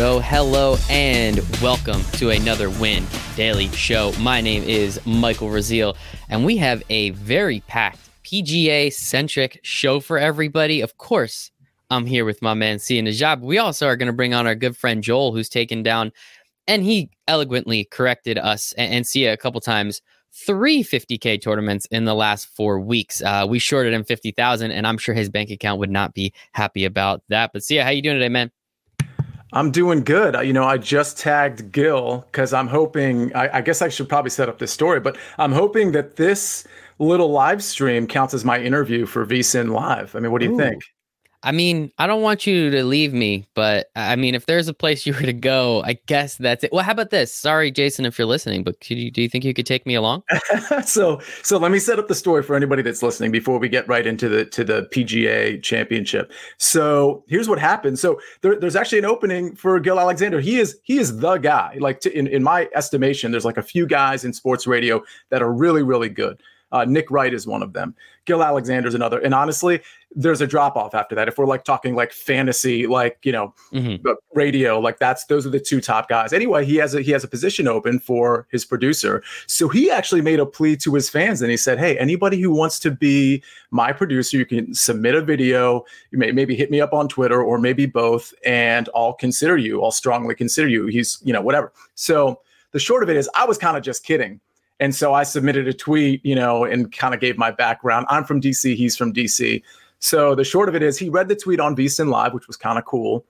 go. Hello and welcome to another Win Daily Show. My name is Michael Raziel, and we have a very packed PGA centric show for everybody. Of course, I'm here with my man Sia Nejad. We also are going to bring on our good friend Joel, who's taken down, and he eloquently corrected us and, and Sia a couple times three 50k tournaments in the last four weeks. Uh, we shorted him 50,000 and I'm sure his bank account would not be happy about that. But Sia, how you doing today, man? I'm doing good. You know, I just tagged Gill because I'm hoping, I, I, guess I should probably set up this story, but I'm hoping that this little live stream counts as my interview for VSIN Live. I mean, what do you Ooh. think? I mean, I don't want you to leave me, but I mean, if there's a place you were to go, I guess that's it. Well, how about this? Sorry, Jason, if you're listening, but you, do you think you could take me along? so, so let me set up the story for anybody that's listening before we get right into the to the PGA Championship. So, here's what happened. So, there, there's actually an opening for Gill Alexander. He is he is the guy. Like to, in in my estimation, there's like a few guys in sports radio that are really really good. Uh, Nick Wright is one of them. Gill Alexander's another. And honestly, there's a drop off after that. If we're like talking like fantasy, like you know, mm-hmm. radio, like that's those are the two top guys. Anyway, he has a he has a position open for his producer. So he actually made a plea to his fans and he said, Hey, anybody who wants to be my producer, you can submit a video. You may maybe hit me up on Twitter or maybe both, and I'll consider you. I'll strongly consider you. He's, you know, whatever. So the short of it is I was kind of just kidding and so I submitted a tweet, you know, and kind of gave my background. I'm from DC, he's from DC. So the short of it is he read the tweet on Beast VSIN Live, which was kind of cool.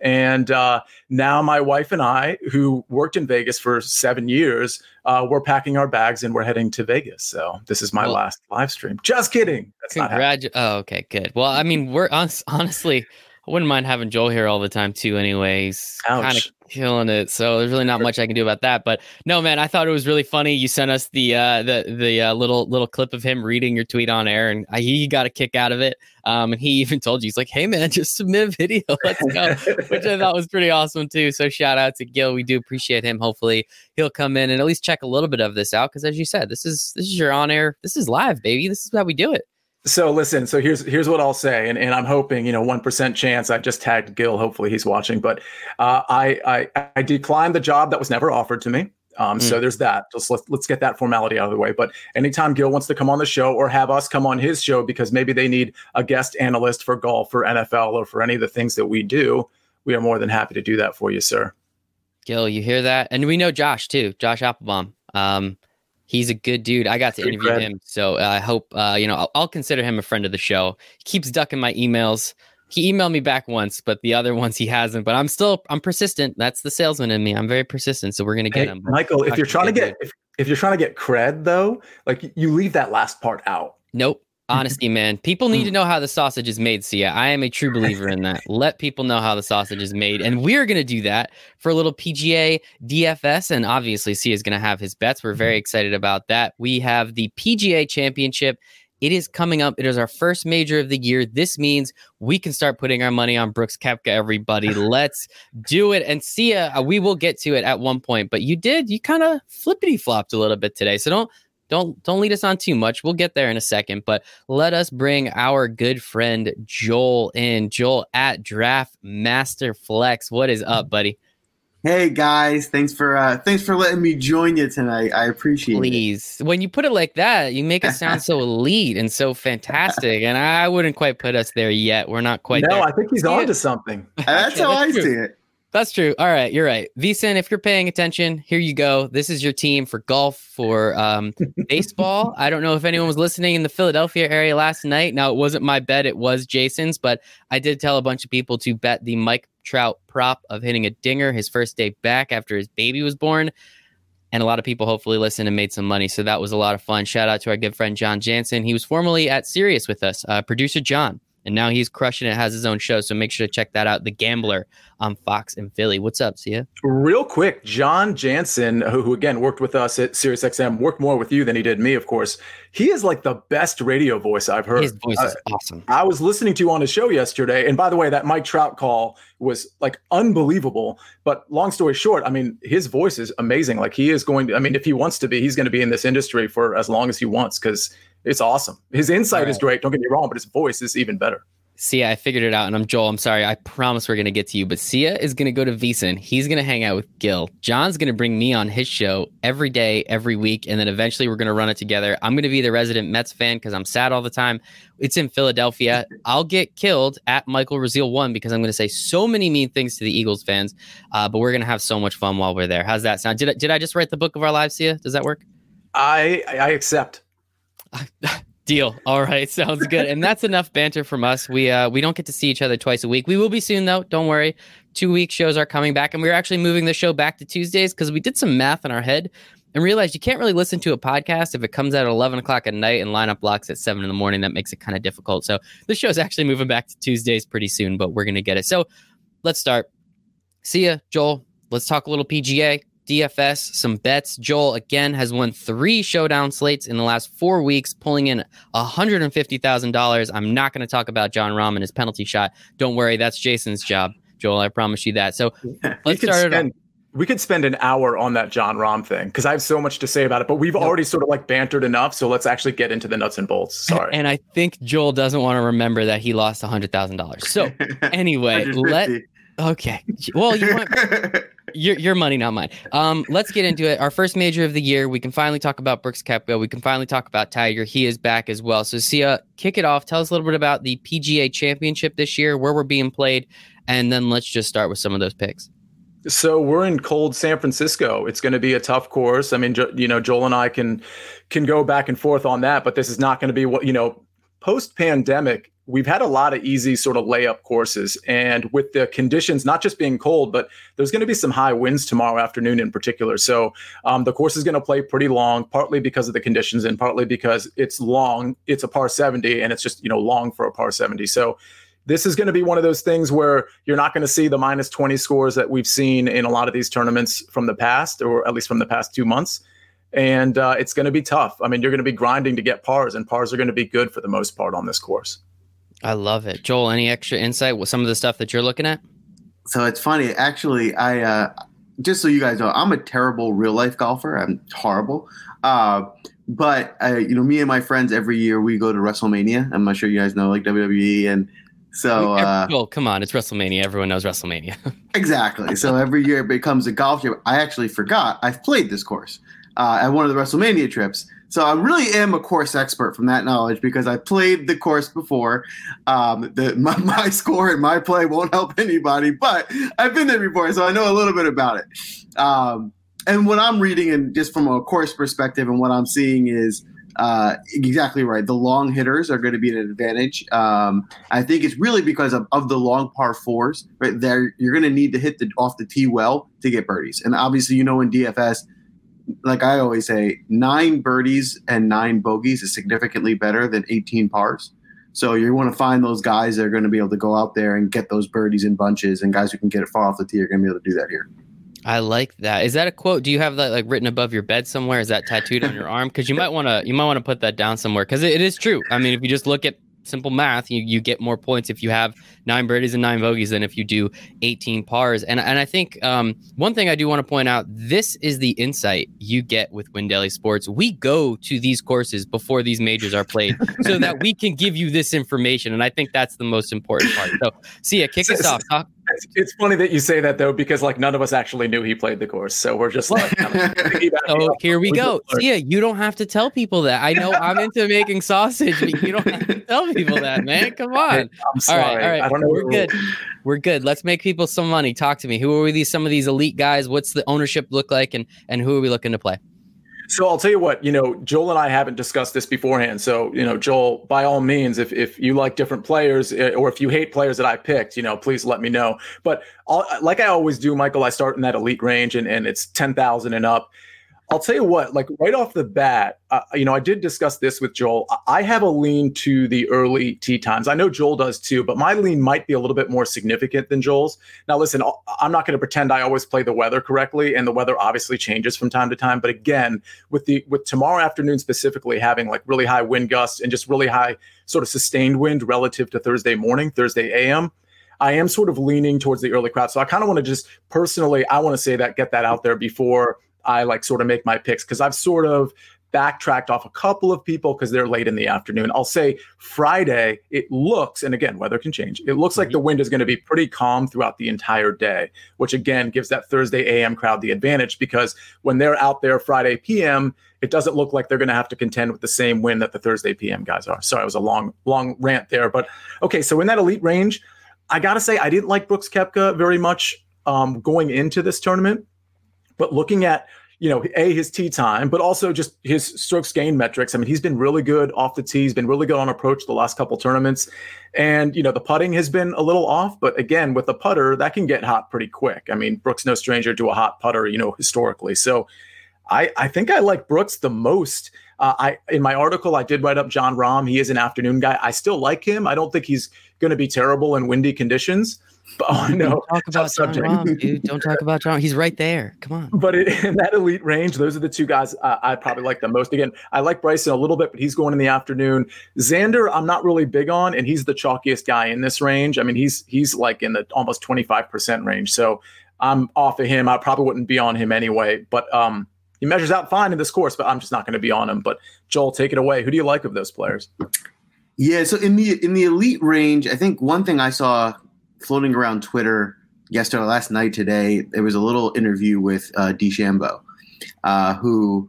And uh, now my wife and I, who worked in Vegas for seven years, uh, we're packing our bags and we're heading to Vegas. So this is my well, last live stream. Just kidding. That's not graduate. Oh, okay, good. Well, I mean, we're honestly, I wouldn't mind having Joel here all the time too. Anyways, kind of killing it. So there's really not much I can do about that. But no, man, I thought it was really funny. You sent us the uh, the the uh, little little clip of him reading your tweet on air, and I, he got a kick out of it. Um, and he even told you he's like, "Hey, man, just submit a video. Let's go," which I thought was pretty awesome too. So shout out to Gill. We do appreciate him. Hopefully, he'll come in and at least check a little bit of this out because, as you said, this is this is your on air. This is live, baby. This is how we do it. So listen, so here's here's what I'll say, and, and I'm hoping you know one percent chance. I just tagged Gill. Hopefully he's watching, but uh, I, I I declined the job that was never offered to me. Um, mm. So there's that. Just let's let's get that formality out of the way. But anytime Gill wants to come on the show or have us come on his show because maybe they need a guest analyst for golf or NFL or for any of the things that we do, we are more than happy to do that for you, sir. Gill, you hear that? And we know Josh too, Josh Appelbaum. Um, He's a good dude. I got to interview him, so uh, I hope uh, you know. I'll, I'll, consider him a friend of the show. He keeps ducking my emails. He emailed me back once, but the other ones he hasn't. But I'm still I'm persistent. That's the salesman in me. I'm very persistent, so we're gonna get hey, him. Michael, if you're trying to get if, if you're trying to get cred though, like you leave that last part out. Nope. Honesty, man. People need to know how the sausage is made. Yeah, I am a true believer in that. Let people know how the sausage is made, and we're gonna do that for a little PGA DFS, and obviously, Sia is gonna have his bets. We're very excited about that. We have the PGA Championship. It is coming up. It is our first major of the year. This means we can start putting our money on Brooks Koepka. Everybody, let's do it. And Sia, uh, we will get to it at one point. But you did, you kind of flippity flopped a little bit today. So don't don't don't lead us on too much. We'll get there in a second, but let us bring our good friend Joel in. Joel at Draft Master Flex. What is up, buddy? Hey guys, thanks for uh, thanks for letting me join you tonight. I appreciate Please. it. Please, when you put it like that, you make it sound so elite and so fantastic. And I wouldn't quite put us there yet. We're not quite. No, there. I think he's on to something. That's how I see it. That's true. All right, you're right. VSiN, if you're paying attention, here you go. This is your team for golf, for um, baseball. I don't know if anyone was listening in the Philadelphia area last night. Now, it wasn't my bet, it was Jason's, but I did tell a bunch of people to bet the Mike Trout prop of hitting a dinger his first day back after his baby was born. And a lot of people hopefully listened and made some money. So that was a lot of fun. Shout out to our good friend John Jansen. He was formerly at Sirius with us, uh, producer John and now he's crushing it. Has his own show, so make sure to check that out. The Gambler on Fox and Philly. What's up, Sia? Real quick, John Jansen, who, who again worked with us at SiriusXM, worked more with you than he did me, of course. He is like the best radio voice I've heard. His voice is uh, awesome. I was listening to you on his show yesterday, and by the way, that Mike Trout call was like unbelievable. But long story short, I mean, his voice is amazing. Like he is going to. I mean, if he wants to be, he's going to be in this industry for as long as he wants because it's awesome. His insight right. is great. Don't get me wrong, but his voice is even better. Sia, I figured it out, and I'm Joel. I'm sorry. I promise we're gonna get to you, but Sia is gonna go to VSiN. He's gonna hang out with Gill. John's gonna bring me on his show every day, every week, and then eventually we're gonna run it together. I'm gonna be the resident Mets fan because I'm sad all the time. It's in Philadelphia. I'll get killed at Michael Raziel one because I'm gonna say so many mean things to the Eagles fans. Uh, but we're gonna have so much fun while we're there. How's that sound? Did I, did I just write the book of our lives, Sia? Does that work? I I accept. Deal. All right, sounds good. And that's enough banter from us. We uh we don't get to see each other twice a week. We will be soon though. Don't worry. Two week shows are coming back, and we're actually moving the show back to Tuesdays because we did some math in our head and realized you can't really listen to a podcast if it comes out at eleven o'clock at night and lineup blocks at seven in the morning. That makes it kind of difficult. So the show's actually moving back to Tuesdays pretty soon, but we're gonna get it. So let's start. Sia, Joel. Let's talk a little PGA. DFS, some bets. Joel again has won three showdown slates in the last four weeks, pulling in $150,000. I'm not going to talk about Jon Rahm and his penalty shot. Don't worry, that's Jason's job, Joel. I promise you that. So let's start spend, We could spend an hour on that Jon Rahm thing because I have so much to say about it, but we've nope. already sort of like bantered enough. So let's actually get into the nuts and bolts. Sorry. And I think Joel doesn't want to remember that he lost $100,000. So anyway, let. Okay. Well, you want your your money, not mine. Um, let's get into it. Our first major of the year. We can finally talk about Brooks Koepka. We can finally talk about Tiger. He is back as well. So, Sia, kick it off. Tell us a little bit about the PGA Championship this year, where we're being played, and then let's just start with some of those picks. So we're in cold San Francisco. It's going to be a tough course. I mean, you know, Joel and I can can go back and forth on that, but this is not going to be what you know. Post pandemic, we've had a lot of easy sort of layup courses. And with the conditions not just being cold, but there's going to be some high winds tomorrow afternoon in particular. So um, the course is going to play pretty long, partly because of the conditions and partly because it's long. It's a par 70 and it's just, you know, long for a par 70. So this is going to be one of those things where you're not going to see the minus 20 scores that we've seen in a lot of these tournaments from the past, or at least from the past two months. And uh, it's going to be tough. I mean, you're going to be grinding to get pars, and pars are going to be good for the most part on this course. I love it. Joel, any extra insight with some of the stuff that you're looking at? So it's funny. Actually, I uh, just so you guys know, I'm a terrible real life golfer. I'm horrible. Uh, but uh, you know, me and my friends every year we go to WrestleMania. I'm not sure you guys know like WWE and so uh, well, come on, it's WrestleMania. Everyone knows WrestleMania. exactly. So every year it becomes a golf trip. I actually forgot I've played this course uh, at one of the WrestleMania trips. So I really am a course expert from that knowledge because I played the course before. Um, the, my, my, score and my play won't help anybody, but I've been there before, so I know a little bit about it. Um, and what I'm reading, and just from a course perspective, and what I'm seeing is uh, exactly right. The long hitters are going to be an advantage. Um, I think it's really because of, of the long par fours. Right there, you're going to need to hit the off the tee well to get birdies. And obviously, you know, in DFS, like I always say, nine birdies and nine bogeys is significantly better than 18 pars. So you want to find those guys that are going to be able to go out there and get those birdies in bunches, and guys who can get it far off the tee are going to be able to do that here. I like that. Is that a quote? Do you have that like written above your bed somewhere? Is that tattooed on your arm? Because you might want to you might want to put that down somewhere because it, it is true. I mean, if you just look at simple math, you, you get more points if you have nine birdies and nine bogeys than if you do 18 pars. And, and I think um, one thing I do want to point out this is the insight you get with Win Daily Sports. We go to these courses before these majors are played so that we can give you this information. And I think that's the most important part. So, Sia, kick us off. Talk, it's, it's, funny that you say that though, because like none of us actually knew he played the course, so we're just like. oh, here we go. Yeah, you don't have to tell people that. I know I'm into making sausage, but you don't have to tell people that, man. Come on. I'm sorry. All right, all right. I don't know. We're good. We're good. Let's make people some money. Talk to me. Who are these? Some of these elite guys. What's the ownership look like, and and who are we looking to play? So I'll tell you what, you know, Joel and I haven't discussed this beforehand. So, you know, Joel, by all means, if, if you like different players eh, or if you hate players that I picked, you know, please let me know. But I'll, like I always do, Michael, I start in that elite range and, and it's 10,000 and up. I'll tell you what, like right off the bat, uh, you know, I did discuss this with Joel. I have a lean to the early tee times. I know Joel does too, but my lean might be a little bit more significant than Joel's. Now, listen, I'm not going to pretend I always play the weather correctly, and the weather obviously changes from time to time. But again, with the with tomorrow afternoon specifically having like really high wind gusts and just really high sort of sustained wind relative to Thursday morning, Thursday AM. I am sort of leaning towards the early crowd. So I kind of want to just personally, I want to say that, get that out there before I like sort of make my picks because I've sort of backtracked off a couple of people because they're late in the afternoon. I'll say Friday, it looks, and again, weather can change. It looks like the wind is going to be pretty calm throughout the entire day, which again gives that Thursday AM crowd the advantage because when they're out there Friday PM, it doesn't look like they're going to have to contend with the same wind that the Thursday PM guys are. Sorry, it was a long, long rant there. But okay, so in that elite range, I got to say, I didn't like Brooks Koepka very much um, going into this tournament. But looking at you know, a his tee time, but also just his strokes gain metrics. I mean, he's been really good off the tee. He's been really good on approach the last couple tournaments, and you know, the putting has been a little off. But again, with the putter, that can get hot pretty quick. I mean, Brooks no stranger to a hot putter, you know, historically. So, I I think I like Brooks the most. Uh, I in my article I did write up Jon Rahm. He is an afternoon guy. I still like him. I don't think he's going to be terrible in windy conditions. Oh no! Don't talk about Jon Rahm, dude. Don't talk about Jon. He's right there. Come on. But it, in that elite range, those are the two guys uh, I probably like the most. Again, I like Bryson a little bit, but he's going in the afternoon. Xander, I'm not really big on, and he's the chalkiest guy in this range. I mean, he's he's like in the almost 25 percent range. So I'm off of him. I probably wouldn't be on him anyway. But um, he measures out fine in this course, but I'm just not going to be on him. But Joel, take it away. Who do you like of those players? Yeah, so in the in the elite range, I think one thing I saw floating around Twitter yesterday, last night, today, there was a little interview with uh, DeChambeau, uh, who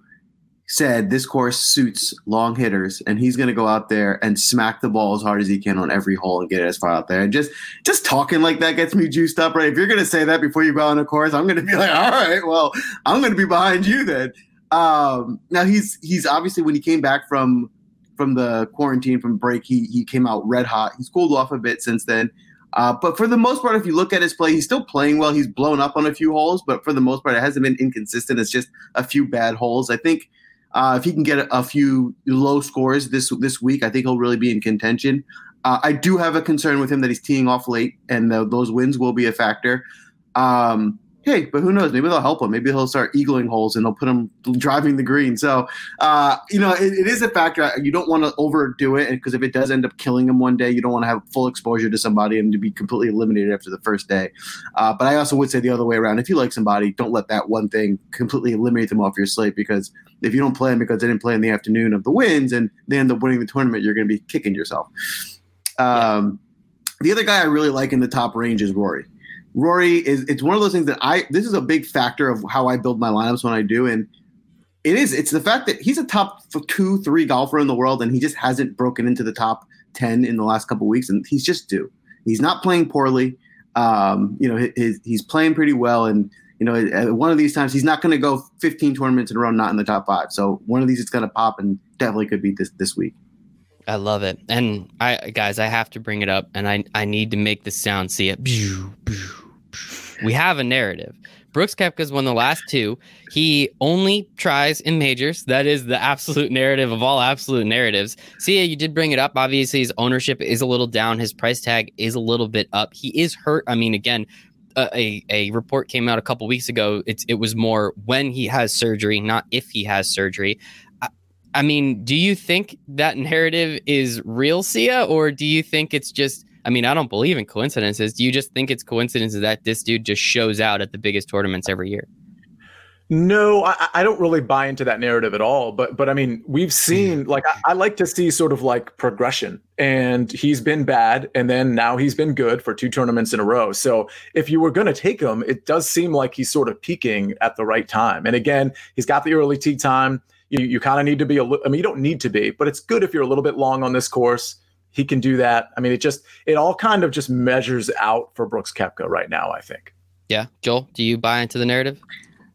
said this course suits long hitters, and he's going to go out there and smack the ball as hard as he can on every hole and get it as far out there. And just just talking like that gets me juiced up, right? If you're going to say that before you go on a course, I'm going to be like, all right, well, I'm going to be behind you then. Um, now he's he's obviously when he came back from from the quarantine from break, he he came out red hot. He's cooled off a bit since then. Uh, but for the most part, if you look at his play, he's still playing well. He's blown up on a few holes, but for the most part, it hasn't been inconsistent. It's just a few bad holes. I think uh, if he can get a, a, few low scores this this week, I think he'll really be in contention. Uh, I do have a concern with him that he's teeing off late, and the, those wins will be a factor. Um, hey, but who knows? Maybe they'll help him. Maybe he'll start eagling holes and they'll put him driving the green. So, uh, you know, it, it is a factor. You don't want to overdo it because if it does end up killing him one day, you don't want to have full exposure to somebody and to be completely eliminated after the first day. Uh, but I also would say the other way around. If you like somebody, don't let that one thing completely eliminate them off your slate because if you don't play them because they didn't play in the afternoon of the wins and they end up winning the tournament, you're going to be kicking yourself. Um, the other guy I really like in the top range is Rory. Rory is it's one of those things that I this is a big factor of how I build my lineups when I do and it is it's the fact that he's a top two three golfer in the world and he just hasn't broken into the top 10 in the last couple weeks and he's just due. He's not playing poorly. Um, you know his, he's playing pretty well and you know one of these times he's not going to go 15 tournaments in a row not in the top five. So one of these it's going to pop and definitely could be this this week. I love it. And I guys, I have to bring it up and I I need to make the sound. See it we have a narrative. Brooks Koepka's won the last two. He only tries in majors. That is the absolute narrative of all absolute narratives. See, you did bring it up. Obviously, his ownership is a little down. His price tag is a little bit up. He is hurt. I mean, again, a, a report came out a couple weeks ago. It's it was more when he has surgery, not if he has surgery. I, I mean, do you think that narrative is real, Sia, or do you think it's just I mean, I don't believe in coincidences. Do you just think it's coincidences that this dude just shows out at the biggest tournaments every year? No, I, I, don't really buy into that narrative at all. But but I mean, we've hmm. seen like I, I, like to see sort of like progression. And he's been bad, and then now he's been good for two tournaments in a row. So if you were going to take him, it does seem like he's sort of peaking at the right time. And again, he's got the early tee time. You you kind of need to be a. I mean, you don't need to be, but it's good if you're a little bit long on this course he can do that. I mean, it just it all kind of just measures out for Brooks Koepka right now. I think. Yeah, Joel, do you buy into the narrative?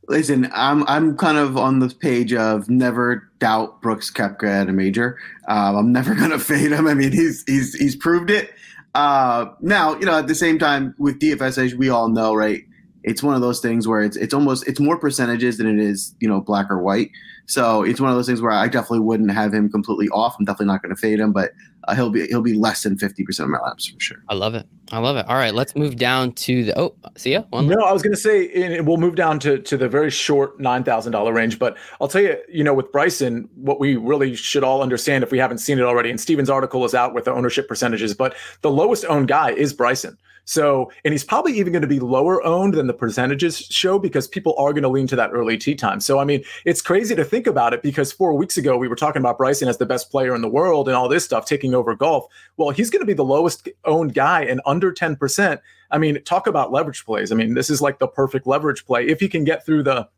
Listen, I'm I'm kind of on the page of never doubt Brooks Koepka at a major. Um, I'm never gonna fade him. I mean, he's he's he's proved it. Uh, now, you know, at the same time with DFS, as we all know, right? It's one of those things where it's it's almost it's more percentages than it is you know black or white. So it's one of those things where I definitely wouldn't have him completely off. I'm definitely not going to fade him, but uh, he'll be he'll be less than 50% of my laps for sure. I love it. I love it. All right, let's move down to the oh, see ya. One no, I was going to say we'll move down to to the very short $9,000 range, but I'll tell you, you know, with Bryson, what we really should all understand if we haven't seen it already and Steven's article is out with the ownership percentages, but the lowest owned guy is Bryson. So, and he's probably even going to be lower owned than the percentages show because people are going to lean to that early tee time. So, I mean, it's crazy to think about it because four weeks ago we were talking about Bryson as the best player in the world and all this stuff taking over golf. Well, he's going to be the lowest owned guy and under 10%. I mean, talk about leverage plays. I mean, this is like the perfect leverage play if he can get through the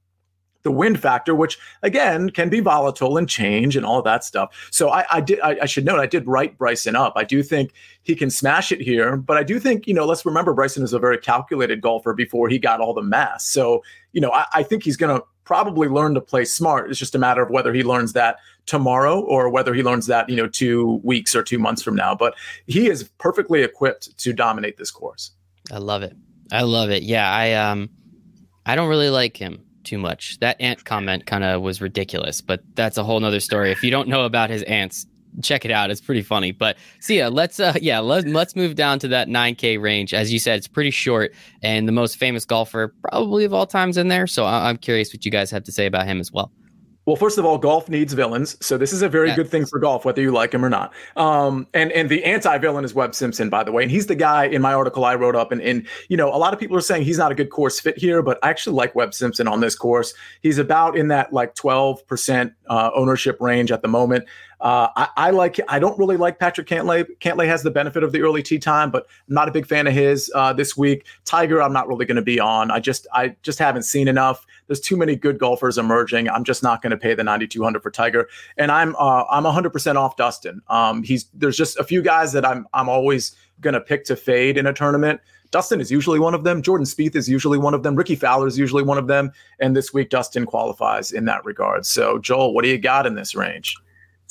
the wind factor, which again can be volatile and change and all that stuff. So I, I did. I, I, should note I did write Bryson up. I do think he can smash it here, but I do think you know. Let's remember Bryson is a very calculated golfer before he got all the mass. So you know, I, I think he's going to probably learn to play smart. It's just a matter of whether he learns that tomorrow or whether he learns that you know two weeks or two months from now. But he is perfectly equipped to dominate this course. I love it. I love it. Yeah, I um, I don't really like him too much. That ant comment kind of was ridiculous, but that's a whole nother story. If you don't know about his ants, check it out. It's pretty funny. But Sia, let's uh yeah, let's let's move down to that 9K range. As you said, it's pretty short and the most famous golfer probably of all times in there. So I- I'm curious what you guys have to say about him as well. Well, first of all, golf needs villains, so this is a very yes. good thing for golf, whether you like him or not. Um, and and the anti-villain is Webb Simpson, by the way, and he's the guy in my article I wrote up. And and you know, a lot of people are saying he's not a good course fit here, but I actually like Webb Simpson on this course. He's about in that like 12% uh, ownership range at the moment. Uh, I, I, like. I don't really like Patrick Cantlay. Cantlay has the benefit of the early tee time, but I'm not a big fan of his uh, this week. Tiger, I'm not really going to be on. I just, I just haven't seen enough. There's too many good golfers emerging. I'm just not going to pay the 9,200 for Tiger, and I'm, uh, I'm 100% off Dustin. Um, he's there's just a few guys that I'm, I'm always going to pick to fade in a tournament. Dustin is usually one of them. Jordan Spieth is usually one of them. Rickie Fowler is usually one of them. And this week, Dustin qualifies in that regard. So, Joel, what do you got in this range?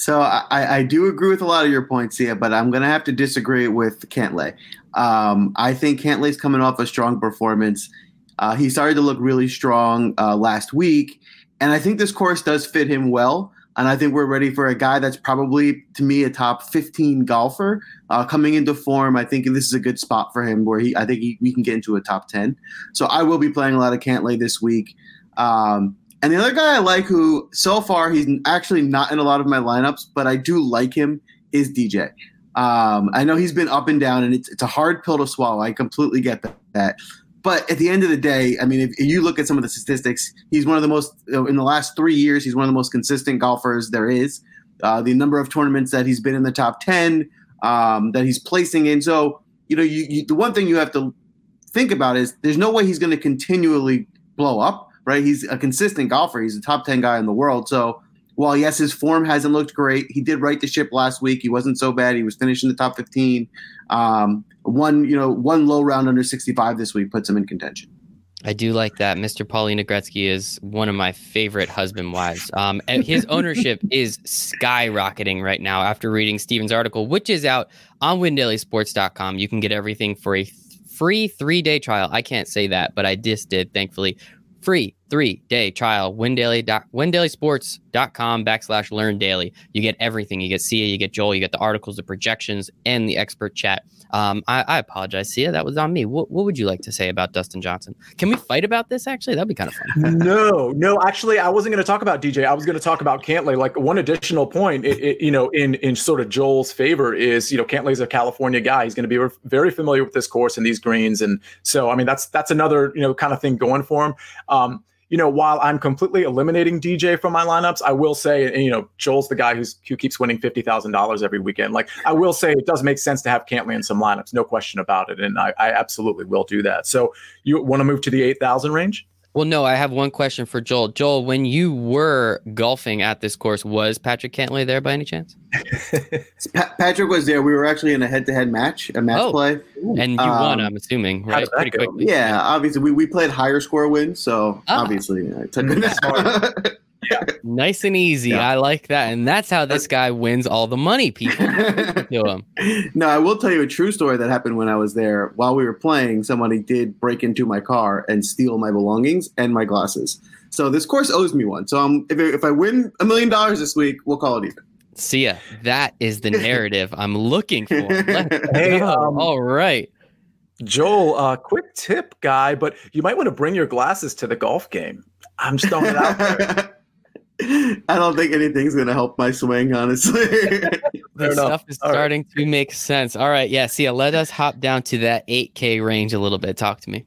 So I, I do agree with a lot of your points here, but I'm going to have to disagree with Cantlay. Um, I think Cantlay's coming off a strong performance. Uh, he started to look really strong uh, last week, and I think this course does fit him well. And I think we're ready for a guy that's probably, to me, a top 15 golfer uh, coming into form. I think this is a good spot for him where he, I think he, we can get into a top 10. So I will be playing a lot of Cantlay this week. Um, and the other guy I like, who so far he's actually not in a lot of my lineups, but I do like him, is DJ. Um, I know he's been up and down, and it's, it's a hard pill to swallow. I completely get that. But at the end of the day, I mean, if, you look at some of the statistics, he's one of the most, in the last three years, he's one of the most consistent golfers there is. Uh, the number of tournaments that he's been in the top 10, um, that he's placing in. So, you know, you, you, the one thing you have to think about is there's no way he's going to continually blow up right? He's a consistent golfer. He's a top 10 guy in the world. So while, yes, his form hasn't looked great, he did right the ship last week. He wasn't so bad. He was finishing the top 15. Um, one, you know, one low round under 65 this week puts him in contention. I do like that. Mr. Paulina Gretzky is one of my favorite husband wives. Um, his ownership is skyrocketing right now after reading Steven's article, which is out on WinDailySports.com. You can get everything for a free three day trial. I can't say that, but I just did, thankfully, free three day trial windaily windailysports.com backslash learn daily you get everything you get sia you get joel you get the articles the projections and the expert chat um, I, I, apologize, Sia. That was on me. What, what would you like to say about Dustin Johnson? Can we fight about this? Actually, that'd be kind of fun. no, no. Actually, I wasn't going to talk about DJ. I was going to talk about Cantlay. Like one additional point, it, it, you know, in in sort of Joel's favor is, you know, Cantlay's a California guy. He's going to be very familiar with this course and these greens, and so I mean, that's that's another you know kind of thing going for him. Um, you know, while I'm completely eliminating DJ from my lineups, I will say, and you know, Joel's the guy who's who keeps winning fifty thousand dollars every weekend. Like I will say, it does make sense to have Cantlay in some lineups, no question about it, and I, I absolutely will do that. So you want to move to the eight thousand range? Well, no, I have one question for Joel. Joel, when you were golfing at this course, was Patrick Cantlay there by any chance? pa- Patrick was there. We were actually in a head-to-head match, a match oh, play, and you um, won. I'm assuming, right? Pretty go? quickly. Yeah, obviously we, we played higher score wins, so ah. obviously I took it. Yeah. Nice and easy. Yeah. I like that. And that's how this guy wins all the money, people. to him. No, I will tell you a true story that happened when I was there. While we were playing, somebody did break into my car and steal my belongings and my glasses. So this course owes me one. So um, if, if I win a million dollars this week, we'll call it even. See ya. That is the narrative I'm looking for. hey, um, all right. Joel, uh, quick tip, guy, but you might want to bring your glasses to the golf game. I'm just throwing it out there. I don't think anything's gonna help my swing, honestly. the stuff is All starting right. to make sense. All right, yeah. See, let us hop down to that 8K range a little bit. Talk to me.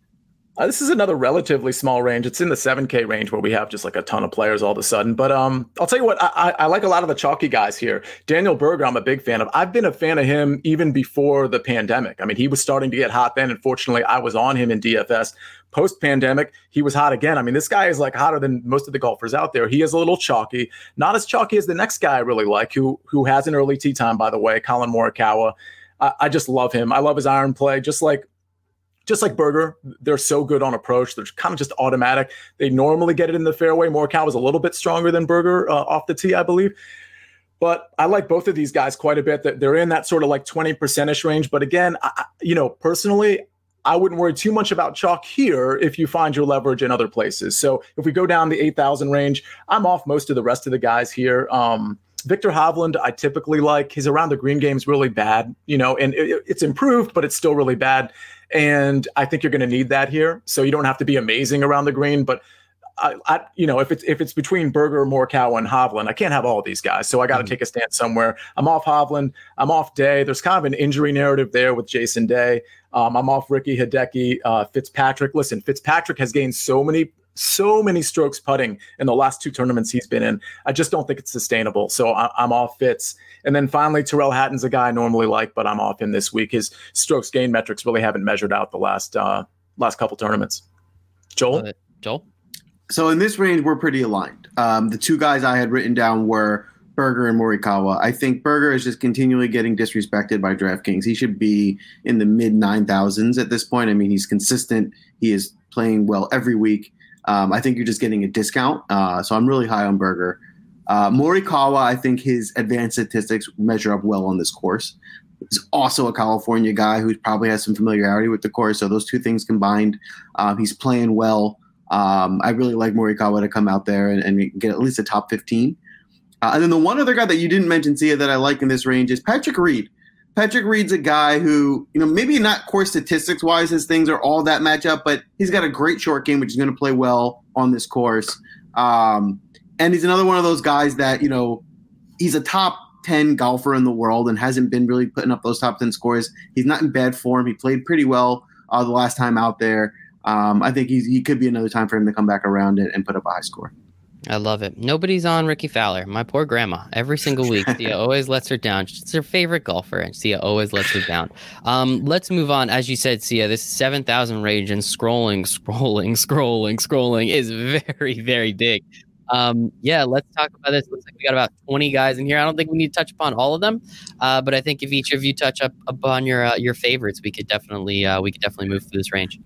Uh, this is another relatively small range. It's in the 7K range where we have just like a ton of players all of a sudden. But um, I'll tell you what, I, I like a lot of the chalky guys here. Daniel Berger, I'm a big fan of. I've been a fan of him even before the pandemic. I mean, he was starting to get hot then. Unfortunately, I was on him in DFS. Post pandemic, he was hot again. I mean, this guy is like hotter than most of the golfers out there. He is a little chalky, not as chalky as the next guy I really like, who who has an early tee time, by the way, Collin Morikawa. I, I just love him. I love his iron play, just like just like Berger, they're so good on approach. They're kind of just automatic. They normally get it in the fairway. Morikawa is a little bit stronger than Berger uh, off the tee, I believe. But I like both of these guys quite a bit. That they're in that sort of like 20 percentish range. But again, I, you know, personally, I wouldn't worry too much about chalk here if you find your leverage in other places. So if we go down the 8,000 range, I'm off most of the rest of the guys here. Um, Viktor Hovland, I typically like. His around the green game is really bad, you know, and it, it's improved, but it's still really bad. And I think you're going to need that here. So you don't have to be amazing around the green, but I, I, you know, if it's if it's between Berger, Morikawa, and Hovland, I can't have all of these guys. So I got to mm-hmm. take a stand somewhere. I'm off Hovland. I'm off Day. There's kind of an injury narrative there with Jason Day. Um, I'm off Rickie Hideki, uh, Fitzpatrick. Listen, Fitzpatrick has gained so many so many strokes putting in the last two tournaments he's been in. I just don't think it's sustainable. So I, am off Fitz. And then finally, Tyrrell Hatton's a guy I normally like, but I'm off him this week. His strokes gain metrics really haven't measured out the last uh, last couple tournaments. Joel, Joel. So in this range, we're pretty aligned. Um, the two guys I had written down were Berger and Morikawa. I think Berger is just continually getting disrespected by DraftKings. He should be in the mid 9,000s at this point. I mean, he's consistent. He is playing well every week. Um, I think you're just getting a discount. Uh, so I'm really high on Berger. Uh, Morikawa, I think his advanced statistics measure up well on this course. He's also a California guy who probably has some familiarity with the course. So those two things combined, uh, he's playing well. Um, I really like Morikawa to come out there and, and get at least a top 15. Uh, and then the one other guy that you didn't mention, Sia, that I like in this range is Patrick Reed. Patrick Reed's a guy who, you know, maybe not course statistics wise, his things are all that match up, but he's got a great short game, which is going to play well on this course. Um, and he's another one of those guys that, you know, he's a top 10 golfer in the world and hasn't been really putting up those top 10 scores. He's not in bad form. He played pretty well uh, the last time out there. Um, I think he could be another time for him to come back around and, and put up a high score. I love it. Nobody's on Rickie Fowler. My poor grandma. Every single week, Sia always lets her down. She's her favorite golfer, and Sia always lets her down. Um, let's move on. As you said, Sia, this seven thousand range and scrolling, scrolling, scrolling, scrolling is very, very big. Um, yeah, let's talk about this. Looks like we got about twenty guys in here. I don't think we need to touch upon all of them, uh, but I think if each of you touch up upon your uh, your favorites, we could definitely uh, we could definitely move through this range.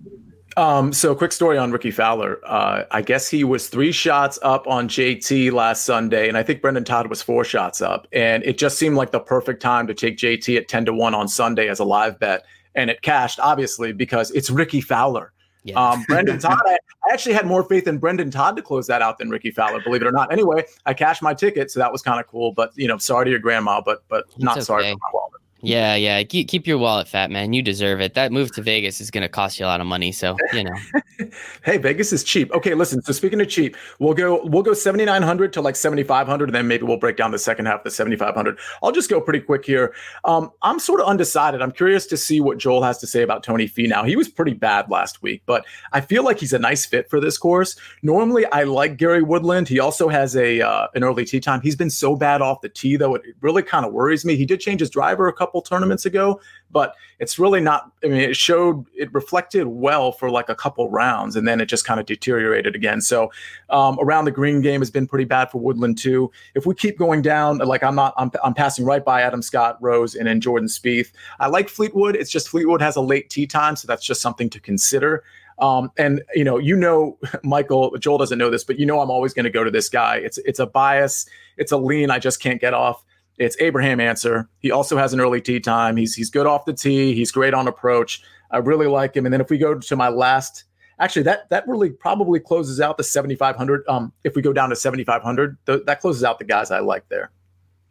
Um, so quick story on Rickie Fowler. Uh, I guess he was three shots up on JT last Sunday, and I think Brendon Todd was four shots up. And it just seemed like the perfect time to take JT at 10 to 1 on Sunday as a live bet. And it cashed, obviously, because it's Rickie Fowler. Yeah. Um, Brendon Todd, I, I, actually had more faith in Brendon Todd to close that out than Rickie Fowler, believe it or not. Anyway, I cashed my ticket, so that was kind of cool. But you know, sorry to your grandma, but but not okay. sorry for my wallet. Yeah, yeah. Keep, keep your wallet fat, man. You deserve it. That move to Vegas is going to cost you a lot of money. So, you know. hey, Vegas is cheap. Okay, listen. So speaking of cheap, we'll go we'll go 7900 to like 7500 and then maybe we'll break down the second half of the 7500. I'll just go pretty quick here. Um, I'm sort of undecided. I'm curious to see what Joel has to say about Tony Finau. He was pretty bad last week, but I feel like he's a nice fit for this course. Normally, I like Gary Woodland. He also has a uh, an early tee time. He's been so bad off the tee though. It really kind of worries me. He did change his driver a couple couple tournaments ago, but it's really not. I mean, it showed it reflected well for like a couple rounds, and then it just kind of deteriorated again. So um, around the green game has been pretty bad for Woodland too. If we keep going down, like I'm not, I'm, I'm passing right by Adam Scott, Rose, and then Jordan Spieth. I like Fleetwood. It's just Fleetwood has a late tee time, so that's just something to consider. Um, and you know, you know, Michael, Joel doesn't know this, but you know, I'm always going to go to this guy. It's it's a bias, it's a lean I just can't get off. It's Abraham Ancer. He also has an early tee time. He's he's good off the tee. He's great on approach. I really like him. And then if we go to my last, actually that that really probably closes out the 7500. Um, if we go down to 7500, th- that closes out the guys I like there.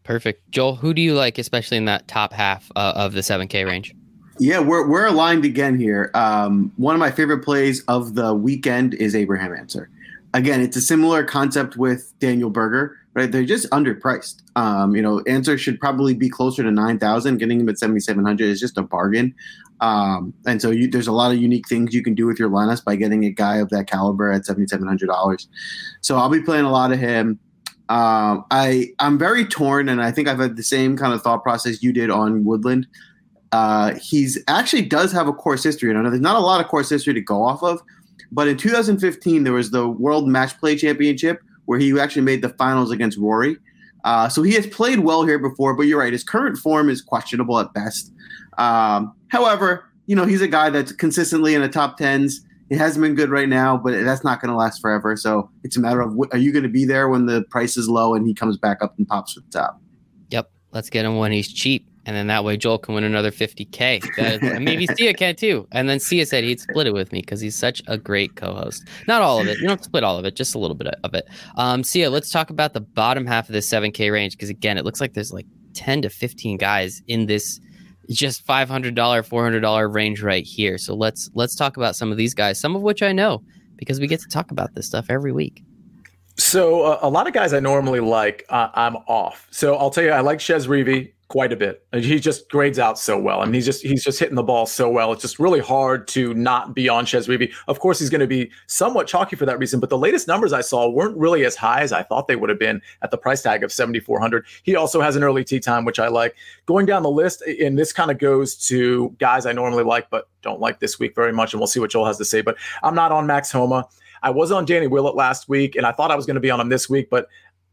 Perfect, Joel. Who do you like, especially in that top half uh, of the 7K range? Yeah, we're we're aligned again here. Um, one of my favorite plays of the weekend is Abraham Ancer. Again, it's a similar concept with Daniel Berger right? They're just underpriced. Um, you know, Ancer should probably be closer to 9,000. Getting him at 7,700 is just a bargain. Um, and so you, there's a lot of unique things you can do with your lineups by getting a guy of that caliber at $7,700. So I'll be playing a lot of him. Um, I I'm very torn, and I think I've had the same kind of thought process you did on Woodland. Uh, he's actually does have a course history. And I know there's not a lot of course history to go off of, but in 2015 there was the World Match Play Championship where he actually made the finals against Rory. Uh, so he has played well here before, but you're right, his current form is questionable at best. Um, however, you know he's a guy that's consistently in the top tens. It hasn't been good right now, but that's not going to last forever. So it's a matter of are you going to be there when the price is low and he comes back up and pops to the top? Yep, let's get him when he's cheap and then that way Joel can win another 50k. That, maybe Sia can too. And then Sia said he'd split it with me because he's such a great co-host. Not all of it. You don't split all of it, just a little bit of it. Um, Sia, let's talk about the bottom half of this 7k range because again, it looks like there's like 10 to 15 guys in this just $500 $400 range right here so let's let's talk about some of these guys some of which i know because we get to talk about this stuff every week so uh, a lot of guys i normally like uh, i'm off so i'll tell you i like Chez Reavie quite a bit. He just grades out so well. I mean, he's just he's just hitting the ball so well. It's just really hard to not be on Reavie. Of course, he's going to be somewhat chalky for that reason, but the latest numbers I saw weren't really as high as I thought they would have been at the price tag of 7400. He also has an early tee time which I like. Going down the list and this kind of goes to guys I normally like but don't like this week very much and we'll see what Joel has to say, but I'm not on Max Homa. I was on Danny Willett last week, and I thought I was going to be on him this week, but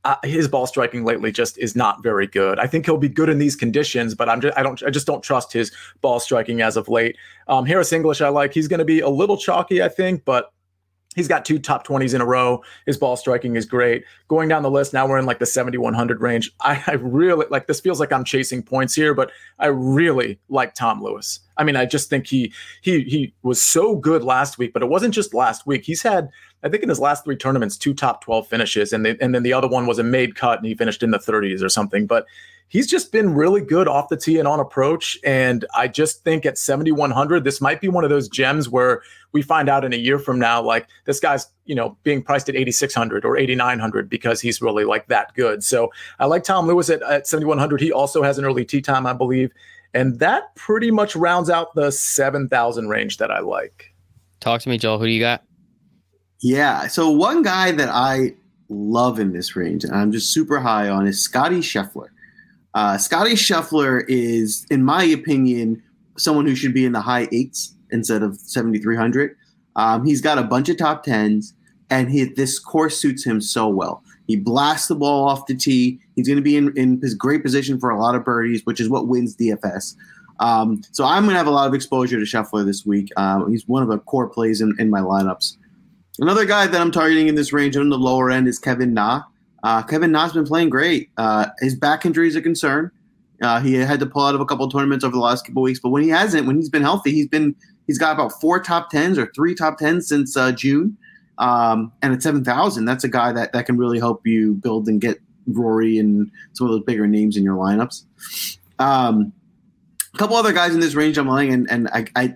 uh, his ball striking lately just is not very good. I think he'll be good in these conditions, but I'm just I don't I just don't trust his ball striking as of late. Um, Harris English I like. He's going to be a little chalky, I think, but He's got two top 20s in a row. His ball striking is great. Going down the list, now we're in like the 7,100 range. I, I, really like this feels like I'm chasing points here, but I really like Tom Lewis. I mean, I just think he he he was so good last week, but it wasn't just last week. He's had, I think in his last three tournaments, two top 12 finishes, and they, and then the other one was a made cut and he finished in the 30s or something. But he's just been really good off the tee and on approach. And I just think at 7,100, this might be one of those gems where we find out in a year from now, like this guy's, you know, being priced at 8,600 or 8,900 because he's really like that good. So I like Tom Lewis at, at 7,100. He also has an early tee time, I believe. And that pretty much rounds out the 7,000 range that I like. Talk to me, Joel. Who do you got? Yeah. So one guy that I love in this range, and I'm just super high on, is Scotty Scheffler. Uh, Scotty Scheffler is, in my opinion, someone who should be in the high eights instead of 7,300. Um, he's got a bunch of top tens, and he, this course suits him so well. He blasts the ball off the tee. He's going to be in, in his great position for a lot of birdies, which is what wins DFS. Um, so I'm going to have a lot of exposure to Scheffler this week. Um, he's one of the core plays in, in my lineups. Another guy that I'm targeting in this range on the lower end is Kevin Na. Uh, Kevin Na's been playing great. Uh, his back injury is a concern. Uh, he had to pull out of a couple tournaments over the last couple weeks, but when he hasn't, when he's been healthy, he's been he's got about four top tens or three top tens since uh, June. Um, and at seven thousand, that's a guy that that can really help you build and get Rory and some of those bigger names in your lineups. Um, a couple other guys in this range I'm liking, and and I, I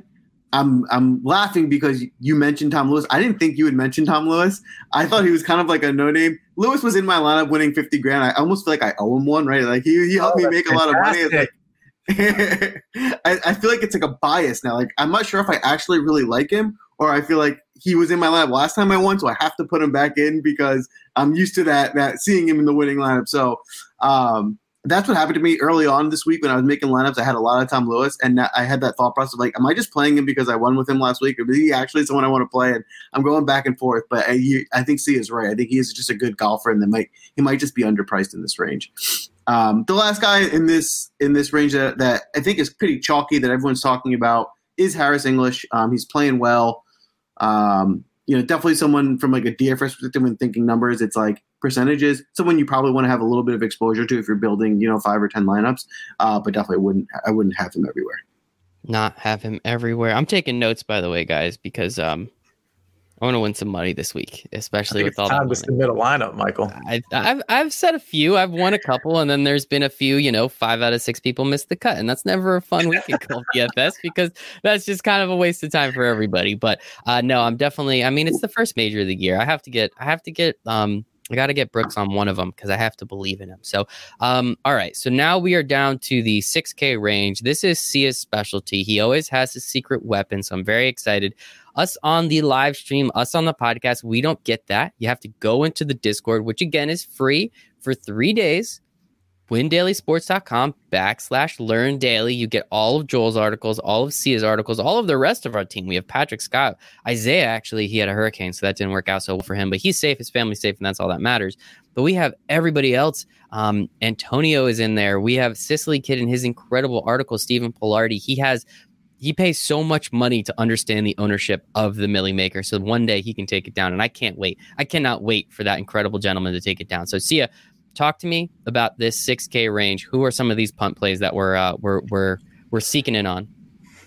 I'm I'm laughing because you mentioned Tom Lewis. I didn't think you would mention Tom Lewis. I thought he was kind of like a no name. Lewis was in my lineup winning 50 grand. I almost feel like I owe him one, right? Like he, he helped oh, me make fantastic. a lot of money. I, I feel like it's like a bias now. Like I'm not sure if I actually really like him or I feel like he was in my lineup last time I won, so I have to put him back in because I'm used to that that seeing him in the winning lineup. So um, that's what happened to me early on this week when I was making lineups. I had a lot of Tom Lewis, and I had that thought process of like, am I just playing him because I won with him last week, or is he actually someone I want to play? And I'm going back and forth. But I, I think Sia is right. I think he is just a good golfer, and that might he might just be underpriced in this range. Um, the last guy in this in this range that, that I think is pretty chalky that everyone's talking about is Harris English. Um, he's playing well. Um, you know, definitely someone from like a DFS perspective when thinking numbers, it's like percentages. Someone you probably want to have a little bit of exposure to if you're building, you know, five or ten lineups. Uh, but definitely wouldn't I wouldn't have him everywhere. Not have him everywhere. I'm taking notes by the way, guys, because um I want to win some money this week, especially with all the time to submit a lineup, Michael. I, have I've said a few. I've won a couple, and then there's been a few. You know, five out of six people missed the cut, and that's never a fun week in golf DFS because that's just kind of a waste of time for everybody. But uh, no, I'm definitely. I mean, it's the first major of the year. I have to get. I have to get. Um, I got to get Brooks on one of them because I have to believe in him. So, um, all right. So now we are down to the 6K range. This is Sia's specialty. He always has his secret weapon. So I'm very excited. Us on the live stream, us on the podcast, we don't get that. You have to go into the Discord, which again is free for three days windailysports.com backslash learn daily. You get all of Joel's articles, all of Sia's articles, all of the rest of our team. We have Patrick Scott, Isaiah. Actually, he had a hurricane, so that didn't work out so well for him, but he's safe. His family's safe, and that's all that matters. But we have everybody else. Um, Antonio is in there. We have Sicily Kid in his incredible article, Stephen Pilardi. He has he pays so much money to understand the ownership of the Millie Maker. So one day he can take it down. And I can't wait. I cannot wait for that incredible gentleman to take it down. So Sia, talk to me about this 6K range. Who are some of these punt plays that we're uh, we're we're we're seeking in on?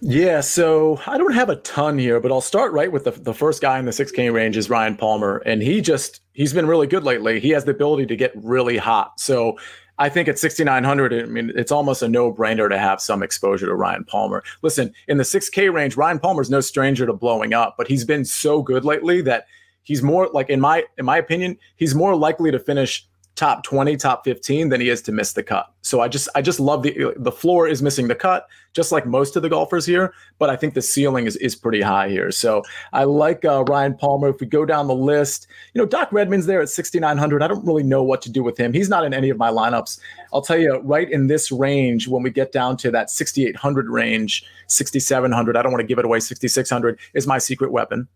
Yeah, so I don't have a ton here, but I'll start right with the, the first guy in the 6K range is Ryan Palmer. And he just, he's been really good lately. He has the ability to get really hot. So I think at 6,900, I mean, it's almost a no brainer to have some exposure to Ryan Palmer. Listen, in the 6K range, Ryan Palmer's no stranger to blowing up, but he's been so good lately that he's more like, in my, in my opinion, he's more likely to finish top 20 top 15 than he is to miss the cut. So i just i just love the the floor is missing the cut just like most of the golfers here but i think the ceiling is, is pretty high here. So i like uh, ryan palmer. If we go down the list you know doc redman's there at 6900 i don't really know what to do with him. He's not in any of my lineups. I'll tell you right in this range when we get down to that 6800 range 6700 i don't want to give it away 6600 is my secret weapon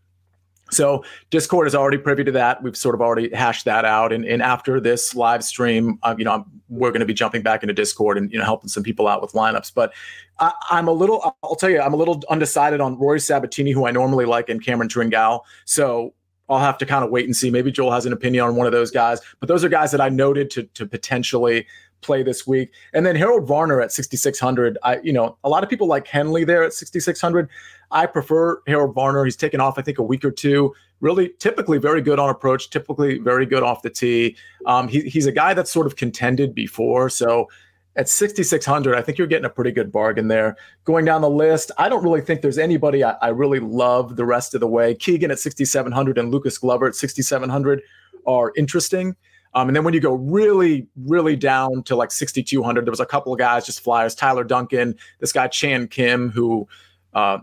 so Discord is already privy to that. We've sort of already hashed that out. And, and after this live stream, uh, you know, we're going to be jumping back into Discord and you know helping some people out with lineups. But I, am a little, I'll tell you, I'm a little undecided on Rory Sabatini, who I normally like, and Cameron Tringale. So I'll have to kind of wait and see. Maybe Joel has an opinion on one of those guys. But those are guys that I noted to to potentially play this week. And then Harold Varner at 6600. I, you know, a lot of people like Henley there at 6600. I prefer Harold Varner. He's taken off, I think, a week or two. Really, typically very good on approach, typically very good off the tee. Um, he, he's a guy that's sort of contended before. So at 6,600, I think you're getting a pretty good bargain there. Going down the list, I don't really think there's anybody I, I really love the rest of the way. Keegan at 6,700 and Lucas Glover at 6,700 are interesting. Um, and then when you go really, really down to like 6,200, there was a couple of guys, just flyers. Tyler Duncan, this guy Chan Kim, who uh,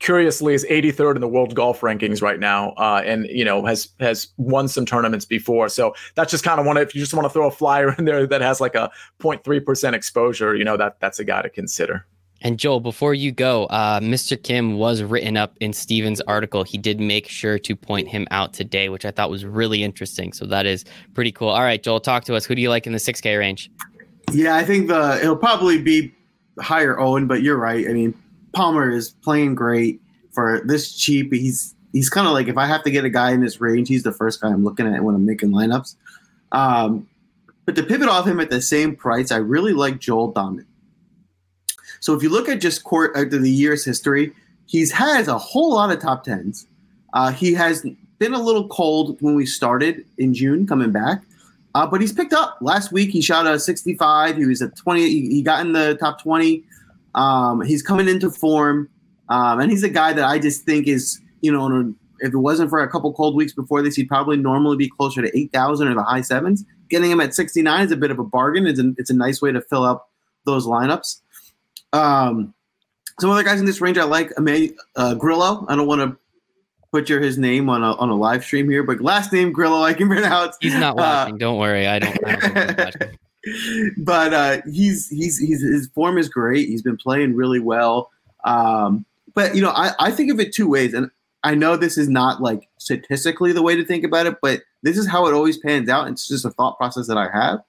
curiously is 83rd in the world golf rankings right now, uh, and you know has has won some tournaments before. So that's just kind of one. If you just want to throw a flyer in there that has like a 0.3 percent exposure, you know that that's a guy to consider. And Joel, before you go, uh, Mr. Kim was written up in Stephen's article. He did make sure to point him out today, which I thought was really interesting. So that is pretty cool. All right, Joel, talk to us. Who do you like in the 6K range? Yeah, I think the it'll probably be higher Owen, but you're right. I mean, Palmer is playing great for this cheap. He's he's kind of like if I have to get a guy in this range, he's the first guy I'm looking at when I'm making lineups. Um, but to pivot off him at the same price, I really like Joel Dahmen. So if you look at just court uh, the year's history, he's has a whole lot of top tens. Uh, he has been a little cold when we started in June, coming back. Uh, but he's picked up. Last week he shot a 65. He was at 20. He, he got in the top 20. Um, he's coming into form, um, and he's a guy that I just think is, you know, if it wasn't for a couple cold weeks before this, he'd probably normally be closer to 8,000 or the high sevens. Getting him at 69 is a bit of a bargain. It's a, it's a nice way to fill up those lineups. Um, some other guys in this range I like, uh, Grillo. I don't want to butcher his name on a, on a live stream here, but last name Grillo I can pronounce. He's not watching. Uh, don't worry. I don't. I don't but uh, he's he's he's his form is great. He's been playing really well. Um, but you know, I, I think of it two ways, and I know this is not like statistically the way to think about it, but this is how it always pans out. It's just a thought process that I have.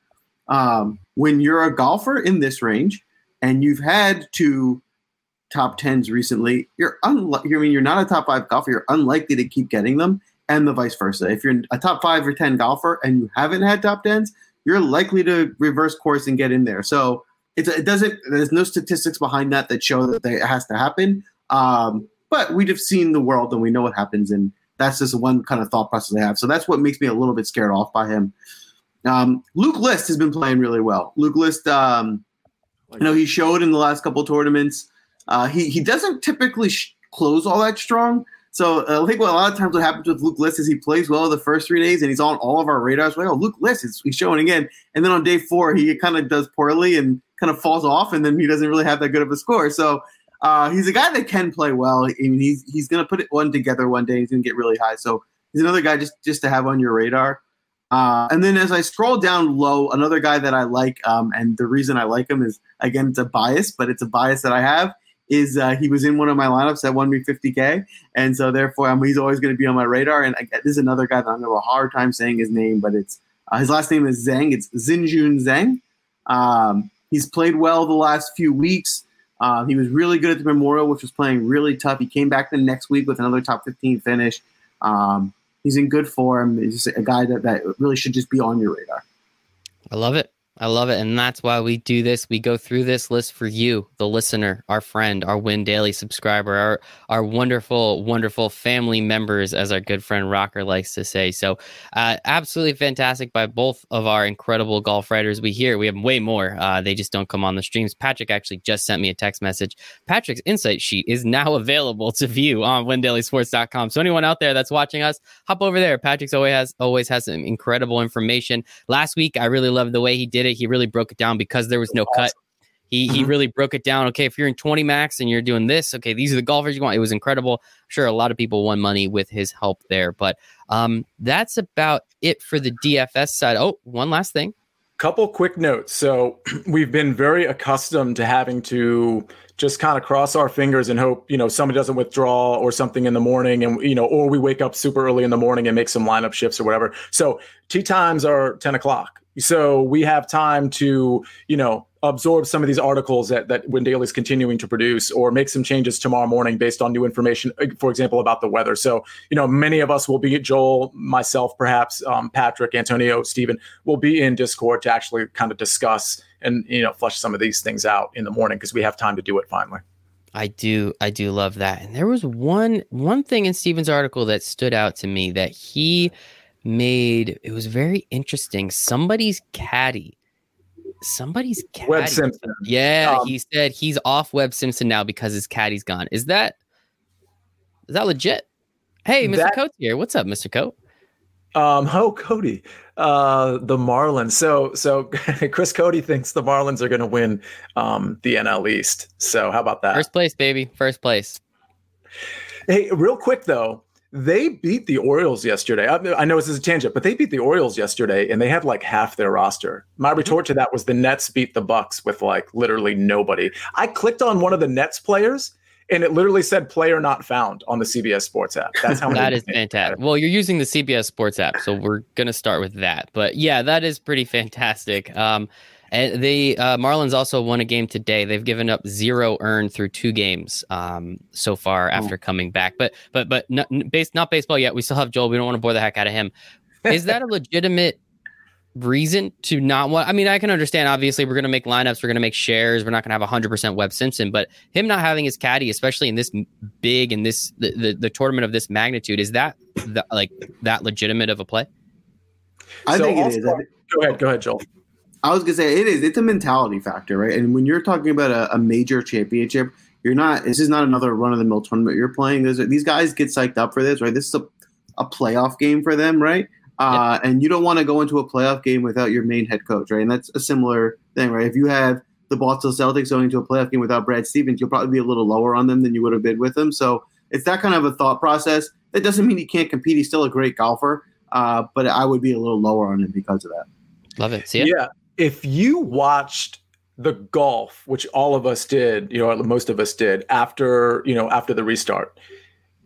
Um, when you're a golfer in this range and you've had two top tens recently, you're. I mean, you're not a top five golfer. You're unlikely to keep getting them, and the vice versa. If you're a top five or ten golfer and you haven't had top tens, you're likely to reverse course and get in there. So it doesn't. There's no statistics behind that that show that it has to happen. Um, but we've seen the world and we know what happens, and that's just one kind of thought process I have. So that's what makes me a little bit scared off by him. Um, Luke List has been playing really well. Luke List, um, you know, he showed in the last couple tournaments. Uh, he he doesn't typically sh- close all that strong, So uh, I think what a lot of times what happens with Luke List is he plays well the first three days and he's on all of our radars. We're like, oh, Luke List is he's showing again. And then on day four, he kind of does poorly and kind of falls off, and then he doesn't really have that good of a score. So uh, he's a guy that can play well. I mean, he's he's going to put it one together one day. He's to get really high. So he's another guy just just to have on your radar. Uh, and then as I scroll down low, another guy that I like, um, and the reason I like him is again it's a bias, but it's a bias that I have. Is uh, he was in one of my lineups that won me 50k, and so therefore um, he's always going to be on my radar. And I, this is another guy that I'm going have a hard time saying his name, but it's uh, his last name is Zhang. It's Xinjun Zhang. Um, he's played well the last few weeks. Uh, he was really good at the Memorial, which was playing really tough. He came back the next week with another top 15 finish. Um, he's in good form. He's a guy that, that really should just be on your radar. I love it. I love it. And that's why we do this. We go through this list for you, the listener, our friend, our Win Daily subscriber, our, our wonderful, wonderful family members, as our good friend Rocker likes to say. So, uh, absolutely fantastic by both of our incredible golf writers. We hear we have way more. Uh, they just don't come on the streams. Patrick actually just sent me a text message. Patrick's insight sheet is now available to view on windailysports.com. So, anyone out there that's watching us, hop over there. Patrick's always has, always has some incredible information. Last week, I really loved the way he did it it. He really broke it down because there was no cut. He, he mm-hmm. really broke it down. Okay, if you're in 20 max and you're doing this, okay, these are the golfers you want. It was incredible. I'm sure a lot of people won money with his help there. But um, that's about it for the DFS side. Oh, one last thing. Couple quick notes. So we've been very accustomed to having to just kind of cross our fingers and hope you know somebody doesn't withdraw or something in the morning and you know or we wake up super early in the morning and make some lineup shifts or whatever so tea times are 10 o'clock so we have time to, you know, absorb some of these articles that that Win Daily is continuing to produce, or make some changes tomorrow morning based on new information, uh, for example, about the weather. So, you know, many of us will be Joel, myself, perhaps um, Patrick, Antonio, Stephen will be in Discord to actually kind of discuss and you know flush some of these things out in the morning because we have time to do it finally. I do I do love that. And there was one one thing in Stephen's article that stood out to me that he made it was very interesting. Somebody's caddy. Somebody's caddy. Webb Simpson. Yeah, um, he said he's off Webb Simpson now because his caddy's gone. Is that is that legit? Hey, Mr. That, Coates here. What's up, Mr. Coat? Um, oh, Cody, uh, the Marlins. So, so Chris Cody thinks the Marlins are going to win um, the NL East. So, how about that? First place, baby. First place. Hey, real quick though, they beat the Orioles yesterday. I, I, know this is a tangent, but they beat the Orioles yesterday, and they had like half their roster. My mm-hmm. retort to that was the Nets beat the Bucks with like literally nobody. I clicked on one of the Nets players, and it literally said "player not found" on the CBS Sports app. That's how that is fantastic. Well, you're using the CBS Sports app, so we're gonna start with that. But yeah, that is pretty fantastic. Um, and the uh, Marlins also won a game today. They've given up zero earned through two games um, so far oh. after coming back. But but but not, base, not baseball yet. We still have Joel. We don't want to bore the heck out of him. Is that a legitimate reason to not want? I mean, I can understand. Obviously, we're going to make lineups. We're going to make shares. We're not going to have 100% Webb Simpson. But him not having his caddy, especially in this big and this the, the, the tournament of this magnitude, is that the, like that legitimate of a play? I so think it also, is. Go ahead. Go ahead, Joel. I was gonna say it is. It's a mentality factor, right? And when you're talking about a, a major championship, you're not. This is not another run of the mill tournament you're playing. There's, these guys get psyched up for this, right? This is a, a playoff game for them, right? Uh, And you don't want to go into a playoff game without your main head coach, right? And that's a similar thing, right? If you have the Boston Celtics going into a playoff game without Brad Stevens, you'll probably be a little lower on them than you would have been with them. So it's that kind of a thought process. That doesn't mean he can't compete. He's still a great golfer, uh, but I would be a little lower on him because of that. Love it. See it? Yeah if you watched the golf, which all of us did, you know, most of us did after, you know, after the restart,